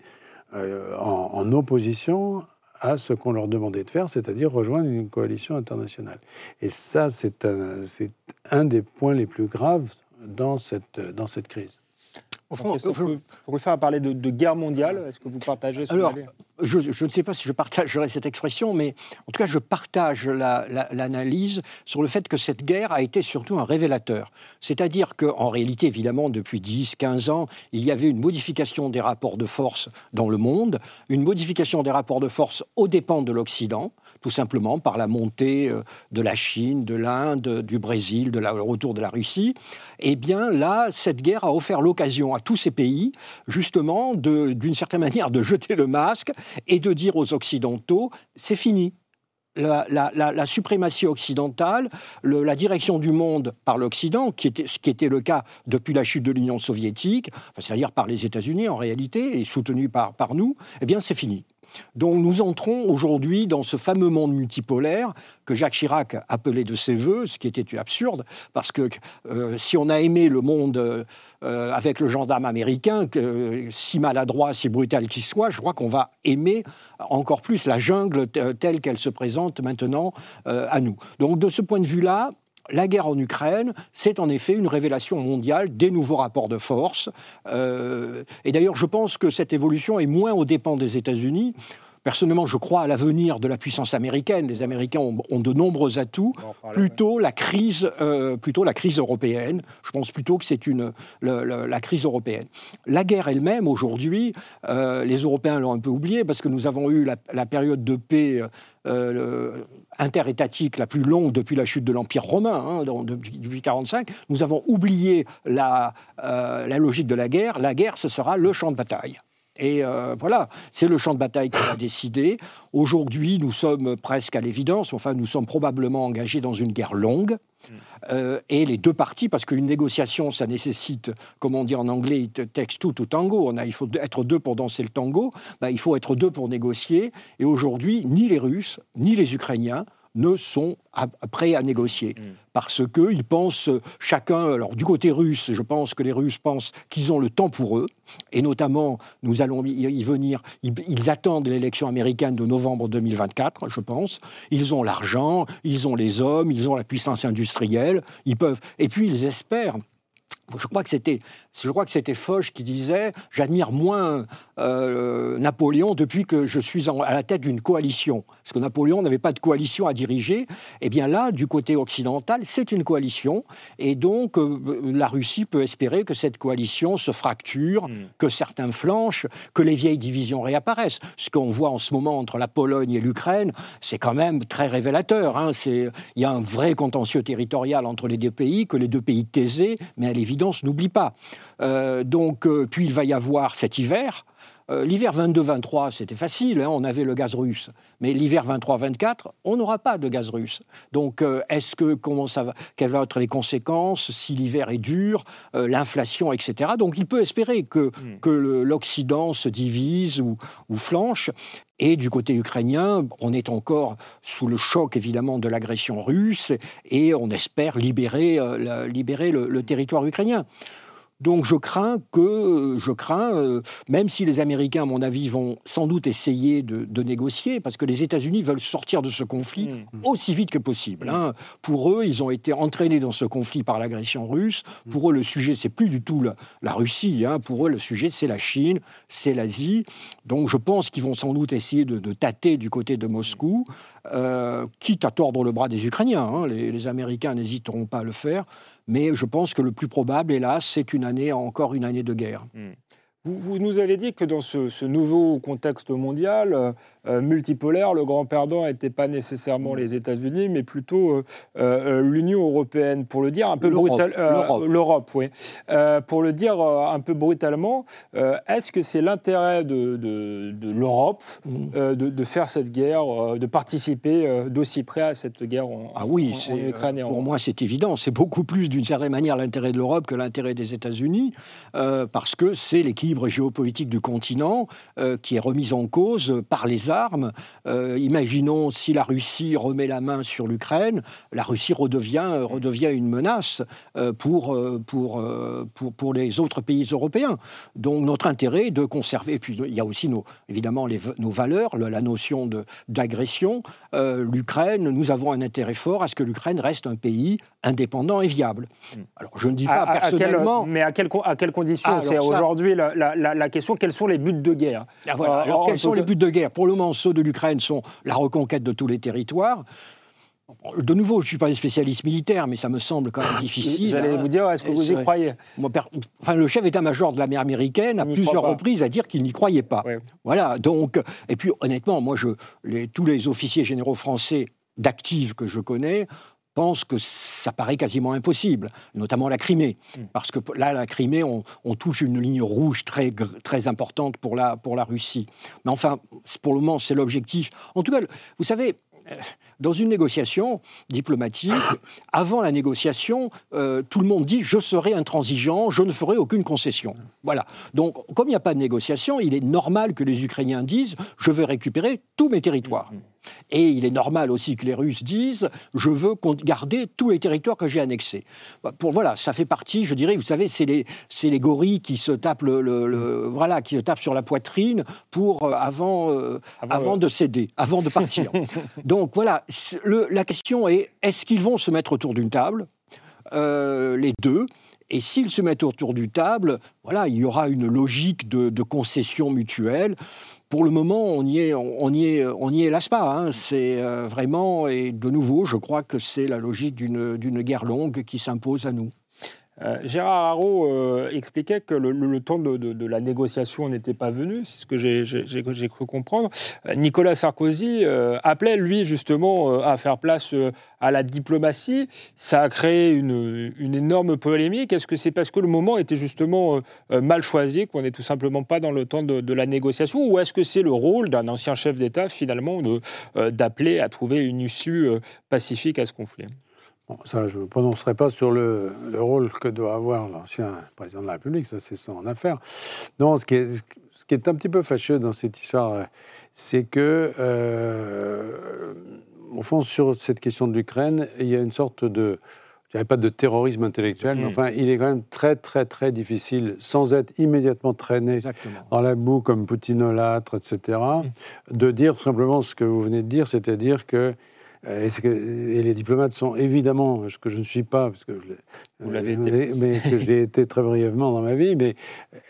en opposition à ce qu'on leur demandait de faire, c'est-à-dire rejoindre une coalition internationale. Et ça, c'est un, un, des points les plus graves dans cette, dans cette crise. Au fond, faire parler de, guerre mondiale, est-ce que vous partagez ce Alors, je, je, ne sais pas si je partagerai cette expression, mais en tout cas, je partage l'analyse sur le fait que cette guerre a été surtout un révélateur. C'est-à-dire qu'en réalité, évidemment, depuis 10, 15 ans, il y avait une modification des rapports de force dans le monde, une modification des rapports de force aux dépens de l'Occident tout simplement par la montée euh, de la Chine, de l'Inde, du Brésil, de la, retour de la Russie, eh bien là, cette guerre a offert l'occasion à tous ces pays, justement, d'une certaine manière, de jeter le masque et de dire aux Occidentaux, c'est fini. La, suprématie occidentale, la direction du monde par l'Occident, qui était, ce qui était le cas depuis la chute de l'Union soviétique, c'est-à-dire par les États-Unis en réalité, et soutenu par, par nous, eh bien c'est fini. Donc nous entrons aujourd'hui dans ce fameux monde multipolaire que Jacques Chirac appelait de ses voeux, ce qui était absurde, parce que euh, si on a aimé le monde euh, avec le gendarme américain, si maladroit, si brutal qu'il soit, je crois qu'on va aimer encore plus la jungle telle qu'elle se présente maintenant euh, à nous. Donc de ce point de vue-là, la guerre en Ukraine, c'est en effet une révélation mondiale des nouveaux rapports de force. Euh, et d'ailleurs, je pense que cette évolution est moins aux dépens des États-Unis. Personnellement, je crois à l'avenir de la puissance américaine. Les Américains ont, de nombreux atouts. Plutôt la crise, euh, plutôt la crise européenne. Je pense plutôt que c'est une la crise européenne. La guerre elle-même aujourd'hui, euh, les Européens l'ont un peu oublié parce que nous avons eu la, période de paix. Euh, interétatique la plus longue depuis la chute de l'Empire romain, hein, depuis 1945, nous avons oublié la, la logique de la guerre. La guerre, ce sera le champ de bataille. Et euh, voilà, c'est le champ de bataille qu'on a décidé. Aujourd'hui, nous sommes presque à l'évidence, enfin, nous sommes probablement engagés dans une guerre longue. Euh, et les deux parties, parce qu'une négociation, ça nécessite, comme on dit en anglais, it takes two to tango. On a, il faut être deux pour danser le tango. Ben, il faut être deux pour négocier. Et aujourd'hui, ni les Russes, ni les Ukrainiens ne sont prêts à négocier. Mm. Parce qu'ils pensent chacun, alors du côté russe, je pense que les Russes pensent qu'ils ont le temps pour eux, et notamment, nous allons y venir, ils, attendent l'élection américaine de novembre 2024, je pense. Ils ont l'argent, ils ont les hommes, ils ont la puissance industrielle, ils peuvent, et puis ils espèrent je crois que c'était, je crois que c'était Foch qui disait j'admire moins euh, Napoléon depuis que je suis à la tête d'une coalition. Parce que Napoléon n'avait pas de coalition à diriger. Eh bien là, du côté occidental, c'est une coalition, et donc euh, la Russie peut espérer que cette coalition se fracture, hmm. que certains flanchent, que les vieilles divisions réapparaissent. Ce qu'on voit en ce moment entre la Pologne et l'Ukraine, c'est quand même très révélateur. Hein. il y a un vrai contentieux territorial entre les deux pays que les deux pays taisaient, mais à n'oublie pas. Euh, donc, euh, puis il va y avoir cet hiver. Euh, l'hiver 22-23, c'était facile, hein, on avait le gaz russe. Mais l'hiver 23-24, on n'aura pas de gaz russe. Donc, est-ce que comment ça va Quelles vont être les conséquences si l'hiver est dur, l'inflation, etc. Donc, il peut espérer que, hmm. que l'Occident se divise ou, ou flanche. Et du côté ukrainien, on est encore sous le choc évidemment de l'agression russe et on espère libérer, euh, libérer le, territoire ukrainien. Donc je crains que, je crains, euh, même si les Américains, à mon avis, vont sans doute essayer de, négocier, parce que les États-Unis veulent sortir de ce conflit mmh. aussi vite que possible. Hein. Pour eux, ils ont été entraînés dans ce conflit par l'agression russe. Pour eux, le sujet, c'est plus du tout la, Russie. Hein. Pour eux, le sujet, c'est la Chine, c'est l'Asie. Donc je pense qu'ils vont sans doute essayer de, tâter du côté de Moscou, euh, quitte à tordre le bras des Ukrainiens. Hein. les Américains n'hésiteront pas à le faire. Mais je pense que le plus probable, hélas, c'est une année, encore une année de guerre. Hmm. Vous, nous avez dit que dans ce, nouveau contexte mondial euh, euh, multipolaire, le grand perdant n'était pas nécessairement les États-Unis, mais plutôt euh, l'Union européenne, pour le dire un peu brutalement. L'Europe, oui. pour le dire un peu brutalement, est-ce que c'est l'intérêt de, l'Europe mm. de, faire cette guerre, de participer d'aussi près à cette guerre en, ah oui, Ukraine Pour moi, c'est évident. C'est beaucoup plus, d'une certaine manière, l'intérêt de l'Europe que l'intérêt des États-Unis, parce que c'est l'équilibre géopolitique du continent euh, qui est remise en cause par les armes. Euh, imaginons si la Russie remet la main sur l'Ukraine, la Russie redevient, redevient une menace euh, pour, pour, pour, pour, les autres pays européens. Donc notre intérêt est de conserver, et puis il y a aussi nos, évidemment les, nos valeurs, la notion d'agression. L'Ukraine, nous avons un intérêt fort à ce que l'Ukraine reste un pays indépendant et viable. Hmm. Alors je ne dis pas personnellement... mais à, quelles à quelles conditions ah, C'est aujourd'hui la, la, question quels sont les buts de guerre? Ah, euh, Alors, quels sont les buts de guerre? Pour le moment, ceux de l'Ukraine sont la reconquête de tous les territoires. De nouveau, je ne suis pas un spécialiste militaire, mais ça me semble quand même [COUGHS] difficile. J'allais hein. vous dire, est-ce que vous y croyez? Enfin, Le chef d'état-major de l'armée américaine a plusieurs reprises à dire qu'il n'y croyait pas. Voilà, donc, et puis honnêtement, moi, je, tous les officiers généraux français d'actifs que je connais pense que ça paraît quasiment impossible, notamment la Crimée. Hmm. Parce que là, la Crimée, on, touche une ligne rouge très, très importante pour la, pour la Russie. Mais enfin, pour le moment, c'est l'objectif. En tout cas, vous savez, euh, dans une négociation diplomatique, [COUGHS] avant la négociation, euh, tout le monde dit je serai intransigeant, je ne ferai aucune concession. Voilà. Donc, comme il n'y a pas de négociation, il est normal que les Ukrainiens disent je vais récupérer tous mes territoires. Et il est normal aussi que les Russes disent je veux garder tous les territoires que j'ai annexés. Bah, pour, voilà, ça fait partie, je dirais, vous savez, c'est les, les gorilles qui se tapent le, voilà, qui se tapent sur la poitrine pour euh, avant, euh, avant, de céder, avant de partir. [LAUGHS] Donc voilà, la question est est-ce qu'ils vont se mettre autour d'une table, euh, les deux? Et s'ils se mettent autour d'une table, voilà, il y aura une logique de, de concession mutuelle pour le moment, on y est, on y est, on y hélas pas. Hein. C'est euh, vraiment, et de nouveau, je crois que c'est la logique d'une guerre longue qui s'impose à nous. Euh, Gérard Haro euh, expliquait que le, temps de, la négociation n'était pas venu, c'est ce que j'ai cru comprendre. Nicolas Sarkozy appelait, lui, justement, à faire place à la diplomatie. Ça a créé une, énorme polémique. Est-ce que c'est parce que le moment était justement mal choisi, qu'on n'est tout simplement pas dans le temps de, la négociation, ou est-ce que c'est le rôle d'un ancien chef d'État, finalement, d'appeler à trouver une issue pacifique à ce conflit? Ça, je ne me prononcerai pas sur le, rôle que doit avoir l'ancien président de la République, ça c'est son affaire. Non, ce qui, est, ce qui est un petit peu fâcheux dans cette histoire, c'est que, euh, au fond, sur cette question de l'Ukraine, il y a une sorte de, je dirais pas de terrorisme intellectuel, mais mm. enfin, il est quand même très, très, très difficile, sans être immédiatement traîné dans la boue comme poutinolâtre, etc., mm. de dire simplement ce que vous venez de dire, c'est-à-dire que euh, et, les diplomates sont évidemment, ce que je ne suis pas, parce que Vous l'avez été. mais que j'ai été très brièvement dans ma vie, mais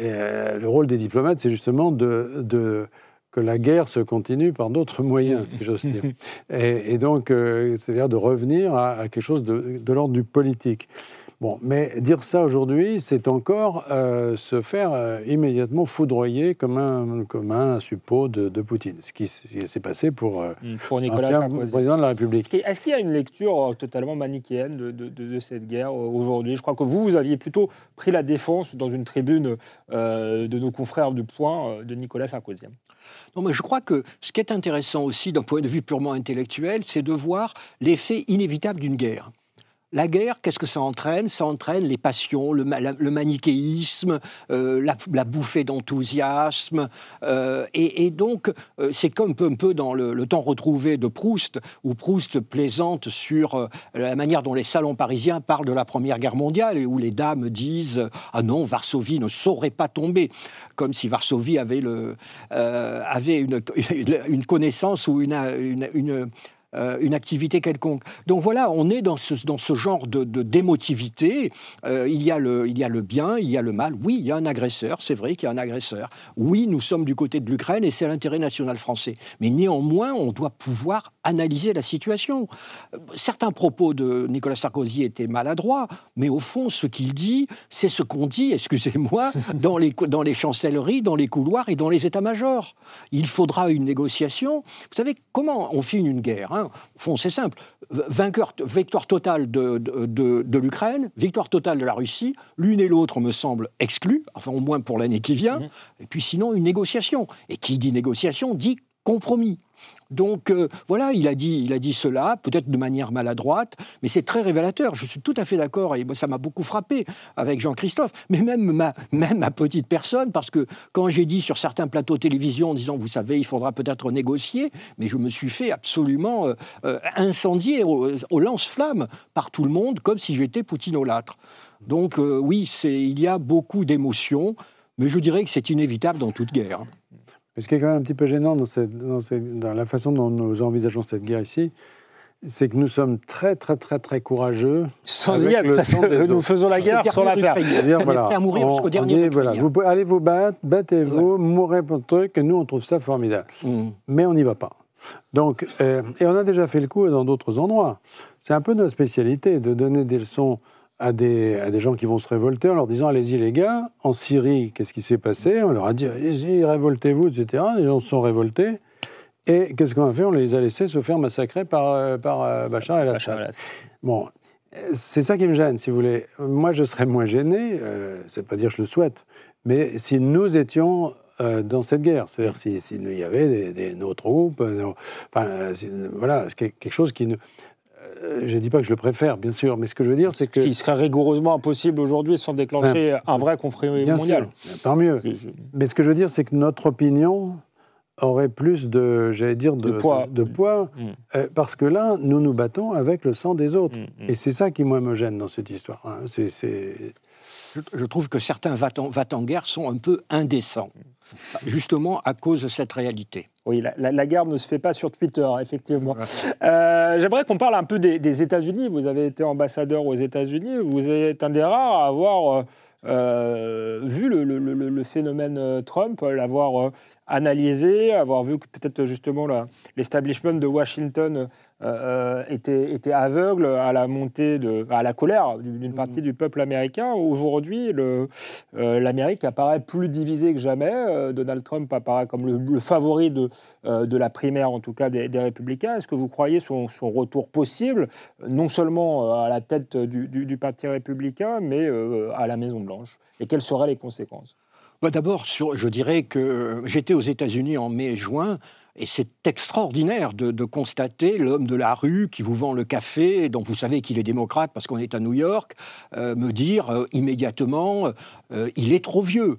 euh, le rôle des diplomates, c'est justement de, de, que la guerre se continue par d'autres moyens, si j'ose dire. [LAUGHS] Et, donc, euh, c'est-à-dire de revenir à, à, quelque chose de, de l'ordre du politique. Bon, mais dire ça aujourd'hui, c'est encore euh, se faire euh, immédiatement foudroyer comme un, comme un suppôt de, Poutine, ce qui, s'est passé pour, euh, mm, pour Nicolas Sarkozy, président de la République. Est-ce qu'il y a une lecture totalement manichéenne de, de, cette guerre aujourd'hui? Je crois que vous, vous aviez plutôt pris la défense dans une tribune de nos confrères du Point de Nicolas Sarkozy. Non, mais je crois que ce qui est intéressant aussi d'un point de vue purement intellectuel, c'est de voir l'effet inévitable d'une guerre. La guerre, qu'est-ce que ça entraîne? Ça entraîne les passions, le, manichéisme, euh, la, bouffée d'enthousiasme. Euh, et, donc, euh, c'est comme un peu, dans le, temps retrouvé de Proust, où Proust plaisante sur la manière dont les salons parisiens parlent de la Première Guerre mondiale, et où les dames disent Ah non, Varsovie ne saurait pas tomber. Comme si Varsovie avait, [LAUGHS] une, connaissance ou une euh, une activité quelconque. Donc voilà, on est dans ce, dans ce genre de, d'émotivité. Euh, il, y a le, il y a le bien, il y a le mal. Oui, il y a un agresseur, c'est vrai qu'il y a un agresseur. Oui, nous sommes du côté de l'Ukraine et c'est l'intérêt national français. Mais néanmoins, on doit pouvoir analyser la situation. Certains propos de Nicolas Sarkozy étaient maladroits, mais au fond, ce qu'il dit, c'est ce qu'on dit, excusez-moi, [LAUGHS] dans les, dans les chancelleries, dans les couloirs et dans les états-majors. Il faudra une négociation. Vous savez, comment on finit une guerre hein? Au fond, c'est simple. Vainqueur, victoire totale de, de, de, l'Ukraine, victoire totale de la Russie, l'une et l'autre me semblent exclues, enfin au moins pour l'année qui vient, mmh. et puis sinon une négociation. Et qui dit négociation dit compromis. Donc euh, voilà, il a dit, il a dit cela, peut-être de manière maladroite, mais c'est très révélateur. Je suis tout à fait d'accord et ça m'a beaucoup frappé avec Jean-Christophe, mais même ma, petite personne, parce que quand j'ai dit sur certains plateaux télévision en disant, vous savez, il faudra peut-être négocier, mais je me suis fait absolument euh, euh, incendier au, lance-flamme par tout le monde, comme si j'étais Poutinolâtre. Donc oui, il y a beaucoup d'émotions, mais je dirais que c'est inévitable dans toute guerre. Ce qui est quand même un petit peu gênant dans, dans, la façon dont nous envisageons cette guerre ici, c'est que nous sommes très, très, très, très courageux. Sans y être, parce que nous faisons la guerre sans la faire. Voilà, à mourir jusqu'au dernier. voilà, vous allez vous battre, battez-vous, mourrez pour le truc, et nous, on trouve ça formidable. Mm. Mais on n'y va pas. Donc, euh, et on a déjà fait le coup dans d'autres endroits. C'est un peu notre spécialité de donner des leçons à des, à des gens qui vont se révolter en leur disant Allez-y, les gars, en Syrie, qu'est-ce qui s'est passé? On leur a dit Allez-y, révoltez-vous, etc. Les gens se sont révoltés. Et qu'est-ce qu'on a fait On les a laissés se faire massacrer par, euh, par euh, Bachar el-Assad. Bon, c'est ça qui me gêne, si vous voulez. Moi, je serais moins gêné, euh, c'est pas dire que je le souhaite, mais si nous étions dans cette guerre, c'est-à-dire s'il si, y avait des, des, nos troupes, enfin, voilà, quelque chose qui ne euh, je ne dis pas que je le préfère, bien sûr, mais ce que je veux dire, c'est que. Ce qui serait rigoureusement impossible aujourd'hui sans déclencher un, vrai conflit mondial. tant mieux. Mais ce que je veux dire, c'est que notre opinion aurait plus de, j'allais dire, de, poids, de, poids mm. euh, parce que là, nous nous battons avec le sang des autres. Mm, mm. Et c'est ça qui, moi, me gêne dans cette histoire. Hein. C'est, je, trouve que certains va-t-en-guerre sont un peu indécents, justement à cause de cette réalité. Oui, la, guerre ne se fait pas sur Twitter, effectivement. Euh, j'aimerais qu'on parle un peu des, États-Unis. Vous avez été ambassadeur aux États-Unis. Vous êtes un des rares à avoir euh, euh, vu le, phénomène Trump, l'avoir analysé, avoir vu que peut-être justement l'establishment de Washington euh, était, était, aveugle à la montée de, à la colère d'une mm. partie du peuple américain. Aujourd'hui, euh, l'Amérique apparaît plus divisée que jamais. Euh, Donald Trump apparaît comme le, favori de, de la primaire, en tout cas des, républicains. Est-ce que vous croyez son, son, retour possible, non seulement à la tête du, du parti républicain, mais à la Maison Blanche Et quelles seraient les conséquences? Bah, d'abord, je dirais que j'étais aux États-Unis en mai et juin. Et c'est extraordinaire de, constater l'homme de la rue qui vous vend le café, dont vous savez qu'il est démocrate parce qu'on est à New York, euh, me dire euh, immédiatement euh, il est trop vieux.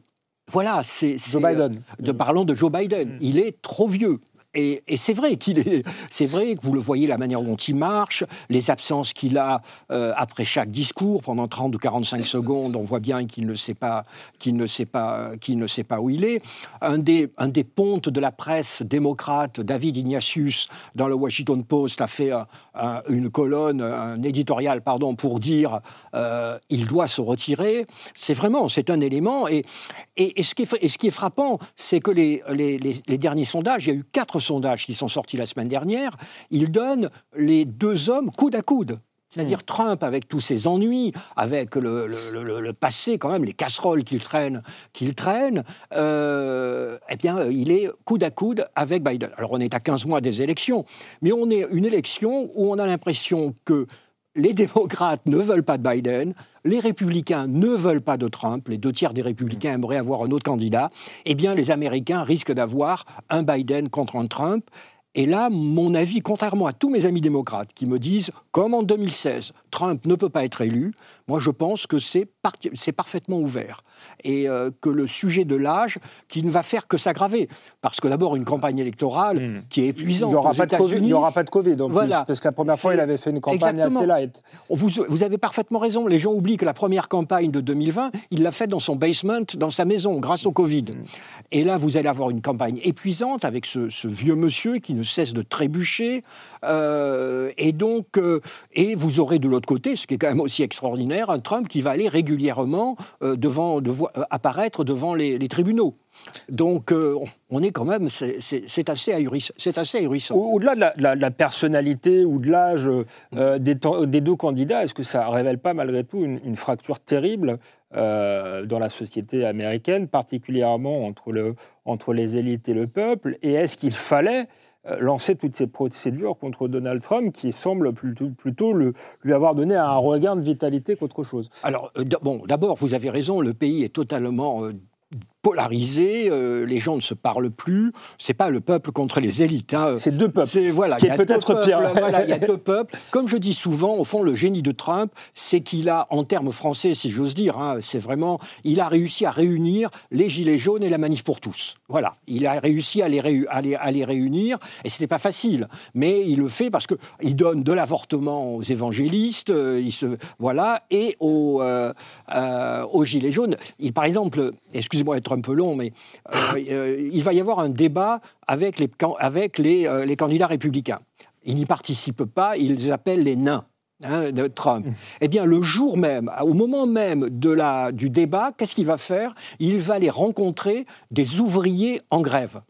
Voilà, c'est. Joe Biden. de, parlons de Joe Biden. Mm. Il est trop vieux. Et, c'est vrai qu'il est, c'est vrai que vous le voyez la manière dont il marche, les absences qu'il a euh, après chaque discours pendant 30 ou 45 secondes, on voit bien qu'il ne sait pas, qu'il ne sait pas, qu'il ne sait pas où il est. Un des, un des pontes de la presse démocrate, David Ignatius, dans le Washington Post, a fait une colonne, un éditorial, pardon, pour dire euh, il doit se retirer. C'est vraiment, c'est un élément. Et, et, ce, qui est, ce qui est frappant, c'est que les, les, les derniers sondages, il y a eu quatre sondages qui sont sortis la semaine dernière, ils donnent les deux hommes coude à coude. C'est-à-dire hmm. Trump, avec tous ses ennuis, avec le, passé quand même, les casseroles qu'il traîne, qu'il traîne euh, eh bien, il est coude à coude avec Biden. Alors, on est à 15 mois des élections, mais on est une élection où on a l'impression que les démocrates ne veulent pas de Biden, les républicains ne veulent pas de Trump, les deux tiers des républicains aimeraient avoir un autre candidat, eh bien les Américains risquent d'avoir un Biden contre un Trump. Et là, mon avis, contrairement à tous mes amis démocrates qui me disent, comme en 2016, Trump ne peut pas être élu, moi je pense que c'est c'est parfaitement ouvert. Et euh, que le sujet de l'âge, qui ne va faire que s'aggraver. Parce que d'abord, une campagne électorale Hmm. qui est épuisante. Il n'y aura, aux pas de Covid- il États-Unis. n'y aura pas de Covid, en plus, Voilà. parce que la première fois, il avait fait une campagne Exactement. assez light. Vous, vous avez parfaitement raison. Les gens oublient que la première campagne de 2020, il l'a faite dans son basement, dans sa maison, grâce au Covid. Et là, vous allez avoir une campagne épuisante avec ce, ce vieux monsieur qui ne cesse de trébucher. Euh, et donc, euh, et vous aurez de l'autre côté, ce qui est quand même aussi extraordinaire, un Trump qui va aller régulièrement euh, devant, euh, apparaître devant les, tribunaux. Donc, euh, on est quand même, c'est assez ahurissant. Assez ahurissant. Au- Au-delà de la, personnalité ou de l'âge des, deux candidats, est-ce que ça révèle pas malgré tout une, fracture terrible dans la société américaine, particulièrement entre, le, entre les élites et le peuple? Et est-ce qu'il fallait lancer toutes ces procédures contre Donald Trump qui semble plutôt, plutôt lui avoir donné un regain de vitalité qu'autre chose. Alors, euh, bon, d'abord, vous avez raison, le pays est totalement euh, polarisé, euh, les gens ne se parlent plus. C'est pas le peuple contre les élites. hein. C'est deux peuples. C'est voilà, Ce peut-être pire. voilà, il y a deux peuples. Comme je dis souvent, au fond, le génie de Trump, c'est qu'il a, en termes français, si j'ose dire, hein, c'est vraiment, il a réussi à réunir les gilets jaunes et la manif pour tous. Voilà, il a réussi à les, réu- à les, à les réunir, et c'était pas facile, mais il le fait parce que il donne de l'avortement aux évangélistes, euh, il se, voilà, et aux, euh, aux gilets jaunes. Il, par exemple, excusez-moi d'être un peu long, mais euh, euh, il va y avoir un débat avec les, avec les, euh, les candidats républicains. Ils n'y participent pas, ils les appellent les nains. hein, de Trump. Eh bien, le jour même, au moment même de la, du débat, qu'est-ce qu'il va faire? Il va aller rencontrer des ouvriers en grève.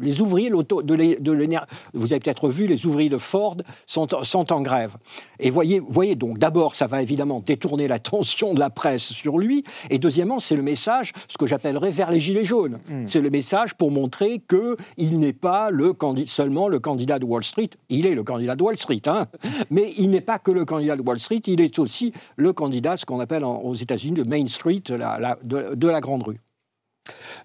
Les ouvriers de l'é- de l'éner- vous avez peut-être vu, les ouvriers de Ford sont, sont en grève. Et voyez, voyez donc, d'abord, ça va évidemment détourner l'attention de la presse sur lui. Et deuxièmement, c'est le message, ce que j'appellerais vers les gilets jaunes. C'est le message pour montrer que il n'est pas le seulement le candidat de Wall Street. Il est le candidat de Wall Street, hein. mais il n'est pas que le candidat de Wall Street. Il est aussi le candidat, ce qu'on appelle en- aux États-Unis, de Main Street, la- la- de- de la grande rue.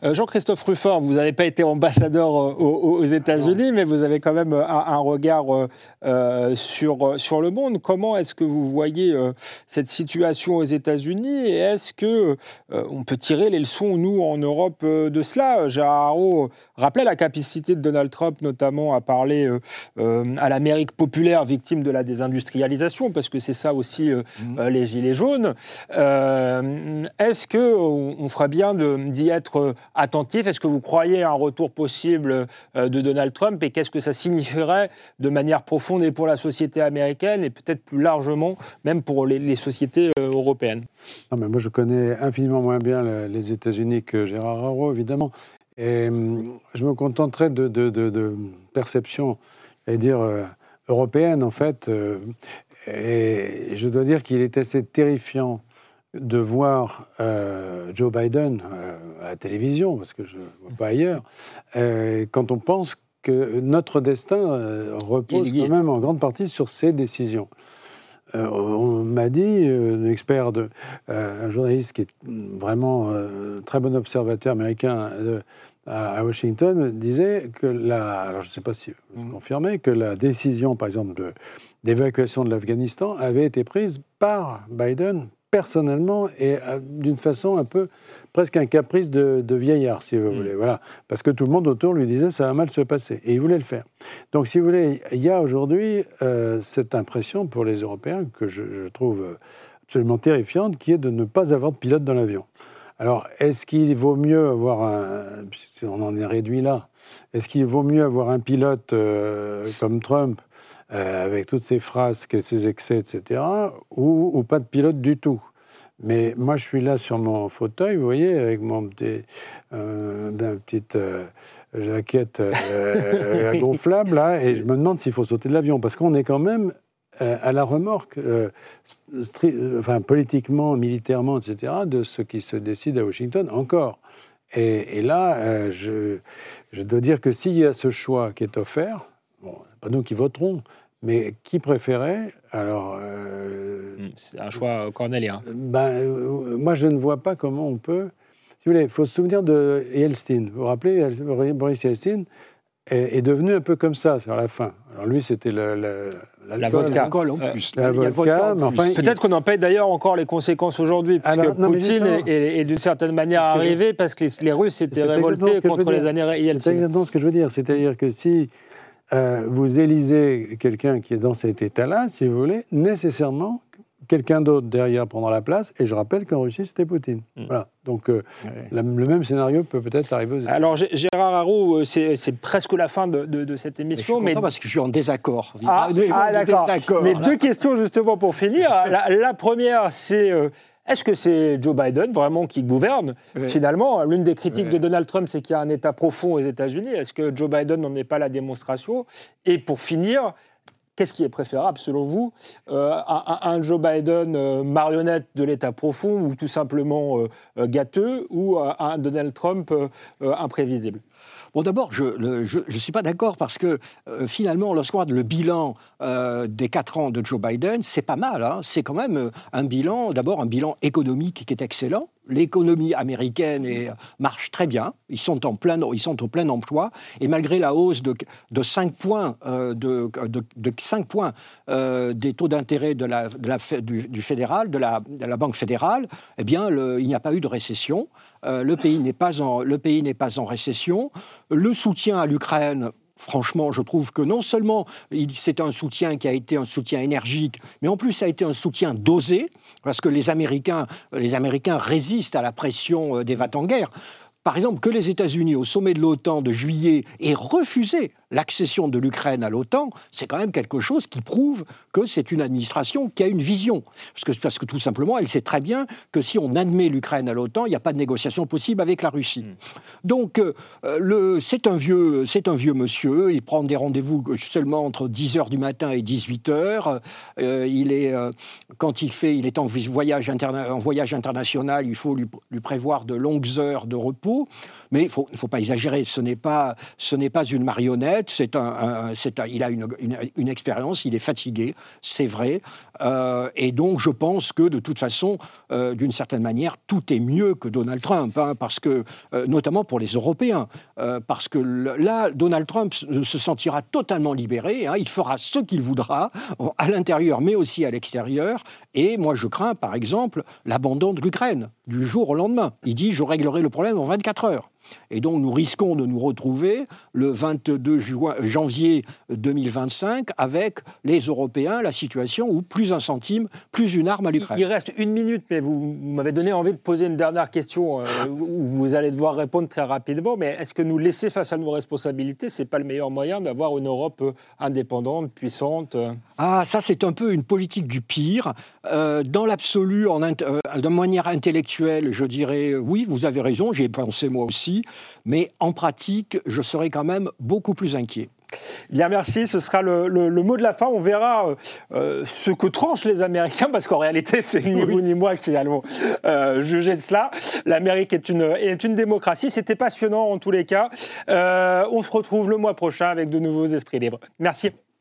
Euh, Jean-Christophe Ruffin, vous n'avez pas été ambassadeur euh, aux, aux États-Unis, mais vous avez quand même un, un regard euh, euh, sur, sur le monde. Comment est-ce que vous voyez euh, cette situation aux États-Unis et est-ce que euh, on peut tirer les leçons, nous, en Europe, euh, de cela? Gérard Haro rappelait la capacité de Donald Trump, notamment, à parler euh, euh, à l'Amérique populaire victime de la désindustrialisation, parce que c'est ça aussi euh, euh, les Gilets jaunes. Euh, est-ce que on, ferait bien d'y être euh, attentif Est-ce que vous croyez un retour possible euh, de Donald Trump et qu'est-ce que ça signifierait de manière profonde et pour la société américaine et peut-être plus largement même pour les, sociétés euh, européennes? Non, mais moi, je connais infiniment moins bien le- les États-Unis que Gérard Haro, évidemment. Et hum, je me contenterai de, de, de, perception, et dire, euh, européenne, en fait. euh, et je dois dire qu'il est assez terrifiant de voir euh, Joe Biden euh, à la télévision, parce que je ne vois pas ailleurs, euh, quand on pense que notre destin repose quand même en grande partie sur ses décisions. Euh, on m'a dit, euh, un expert, de, euh, un journaliste qui est vraiment très bon observateur américain à, à Washington, disait que la, alors je ne sais pas si vous confirmez, que la décision, par exemple, de- d'évacuation de l'Afghanistan avait été prise par Biden personnellement et euh, d'une façon un peu presque un caprice de, de vieillard, si vous voulez. Voilà. Parce que tout le monde autour lui disait ça va mal se passer. Et il voulait le faire. Donc, si vous voulez, il y a aujourd'hui euh, cette impression pour les Européens que je, je trouve absolument terrifiante, qui est de ne pas avoir de pilote dans l'avion. Alors, est-ce qu'il vaut mieux avoir un. On en est réduit là. Est-ce qu'il vaut mieux avoir un pilote euh, comme Trump, euh, avec toutes ses phrases, ses excès, etc., ou, ou pas de pilote du tout mais moi, je suis là sur mon fauteuil, vous voyez, avec mon petit, euh, petite euh, jaquette euh, [LAUGHS] gonflable, là, et je me demande s'il faut sauter de l'avion, parce qu'on est quand même à la remorque, euh, enfin, politiquement, militairement, etc., de ce qui se décide à Washington, encore. Et, et là, euh, je, je dois dire que s'il y a ce choix qui est offert, bon, pas nous qui voterons, mais qui préférait, alors... euh, C'est un choix cornélien. ben, euh, moi, je ne vois pas comment on peut. Si vous voulez, il faut se souvenir de Yeltsin. Vous vous rappelez, Boris Yeltsin est, est devenu un peu comme ça sur la fin. Alors lui, c'était le, le- La vodka. En Euh, plus. le vodka, en plus. enfin, Peut-être qu'on en paye d'ailleurs encore les conséquences aujourd'hui, puisque Alors, non, Poutine est, est- est d'une certaine manière C'est arrivé parce que les, les Russes étaient C'est révoltés contre les années C'est Yeltsin. exactement ce que je veux dire. C'est-à-dire que si euh, vous élisez quelqu'un qui est dans cet état-là, si vous voulez, nécessairement, quelqu'un d'autre derrière prendra la place. Et je rappelle qu'en Russie, c'était Poutine. Mm. Voilà. Donc euh, la- le même scénario peut peut-être arriver aux États-Unis. Alors Gé- Gérard Haro, euh, c'est presque la fin de, de- de cette Mais je suis émission, content mais parce que je suis en désaccord. Ah, ah, de d'accord. désaccord, Mais là. deux questions justement pour finir. [LAUGHS] La, la première, c'est euh, est-ce que c'est Joe Biden vraiment qui gouverne. Finalement, l'une des critiques de Donald Trump, c'est qu'il y a un État profond aux États-Unis. Est-ce que Joe Biden n'en est pas la démonstration? Et pour finir, qu'est-ce qui est préférable selon vous Euh, un, Joe Biden euh, marionnette de l'État profond ou tout simplement euh, gâteux ou un Donald Trump imprévisible? Bon, d'abord, je ne suis pas d'accord parce que euh, finalement, lorsqu'on regarde le bilan euh, des quatre ans de Joe Biden, c'est pas mal. hein. C'est quand même euh, un bilan, d'abord un bilan économique qui est excellent. L'économie américaine marche très bien. Ils sont, en plein, au plein emploi. Et malgré la hausse de, de 5 points, euh, de, de, de 5 points euh, des taux d'intérêt de la, du, fédéral, de la, Banque fédérale, eh bien, il n'y a pas eu de récession. Euh, le pays n'est pas en récession. Le soutien à l'Ukraine. Franchement, je trouve que non seulement c'est un soutien qui a été un soutien énergique, mais en plus ça a été un soutien dosé, parce que les Américains, les Américains résistent à la pression euh, des va-t-en-guerre. Par exemple, que les États-Unis, au sommet de l'OTAN de juillet, aient refusé l'accession de l'Ukraine à l'OTAN, c'est quand même quelque chose qui prouve que c'est une administration qui a une vision. Parce que, parce que tout simplement, elle sait très bien que si on admet l'Ukraine à l'OTAN, il n'y a pas de négociation possible avec la Russie. Donc, euh, c'est un, vieux- un vieux monsieur, il prend des rendez-vous seulement entre 10h du matin et 18h. Euh, il est, euh, quand il, fait, il est en voyage, interna- en voyage international, il faut lui, lui prévoir de longues heures de repos. Mais il ne faut, pas exagérer, ce n'est pas, ce pas une marionnette, c'est un, un- un- il a une, une- une expérience, il est fatigué, c'est vrai. Euh, et donc je pense que de toute façon, euh, d'une certaine manière, tout est mieux que Donald Trump, hein, parce que, euh, notamment pour les Européens, parce que là, Donald Trump se se sentira totalement libéré, hein, il fera ce qu'il voudra, à l'intérieur mais aussi à l'extérieur, et moi je crains par exemple l'abandon de l'Ukraine du jour au lendemain. Il dit je réglerai le problème en 24 heures. Et donc nous risquons de nous retrouver le 22 juin- janvier 2025 avec les Européens la situation où plus un centime, plus une arme à Il l'Ukraine. reste une minute, mais vous m'avez donné envie de poser une dernière question euh, où vous allez devoir répondre très rapidement. Mais est-ce que nous laisser face à nos responsabilités, c'est pas le meilleur moyen d'avoir une Europe euh, indépendante, puissante euh Ah, ça, c'est un peu une politique du pire. Euh, dans l'absolu, en euh, de manière intellectuelle, je dirais oui, vous avez raison, j'y ai pensé moi aussi, mais en pratique, je serais quand même beaucoup plus inquiet. Bien, merci. Ce sera le, le- le mot de la fin. On verra euh, euh, ce que tranchent les Américains, parce qu'en réalité, [LAUGHS] c'est ni vous ni moi qui allons euh, juger de cela. L'Amérique est une, est une démocratie. C'était passionnant en tous les cas. Euh, on se retrouve le mois prochain avec de nouveaux esprits libres. Merci.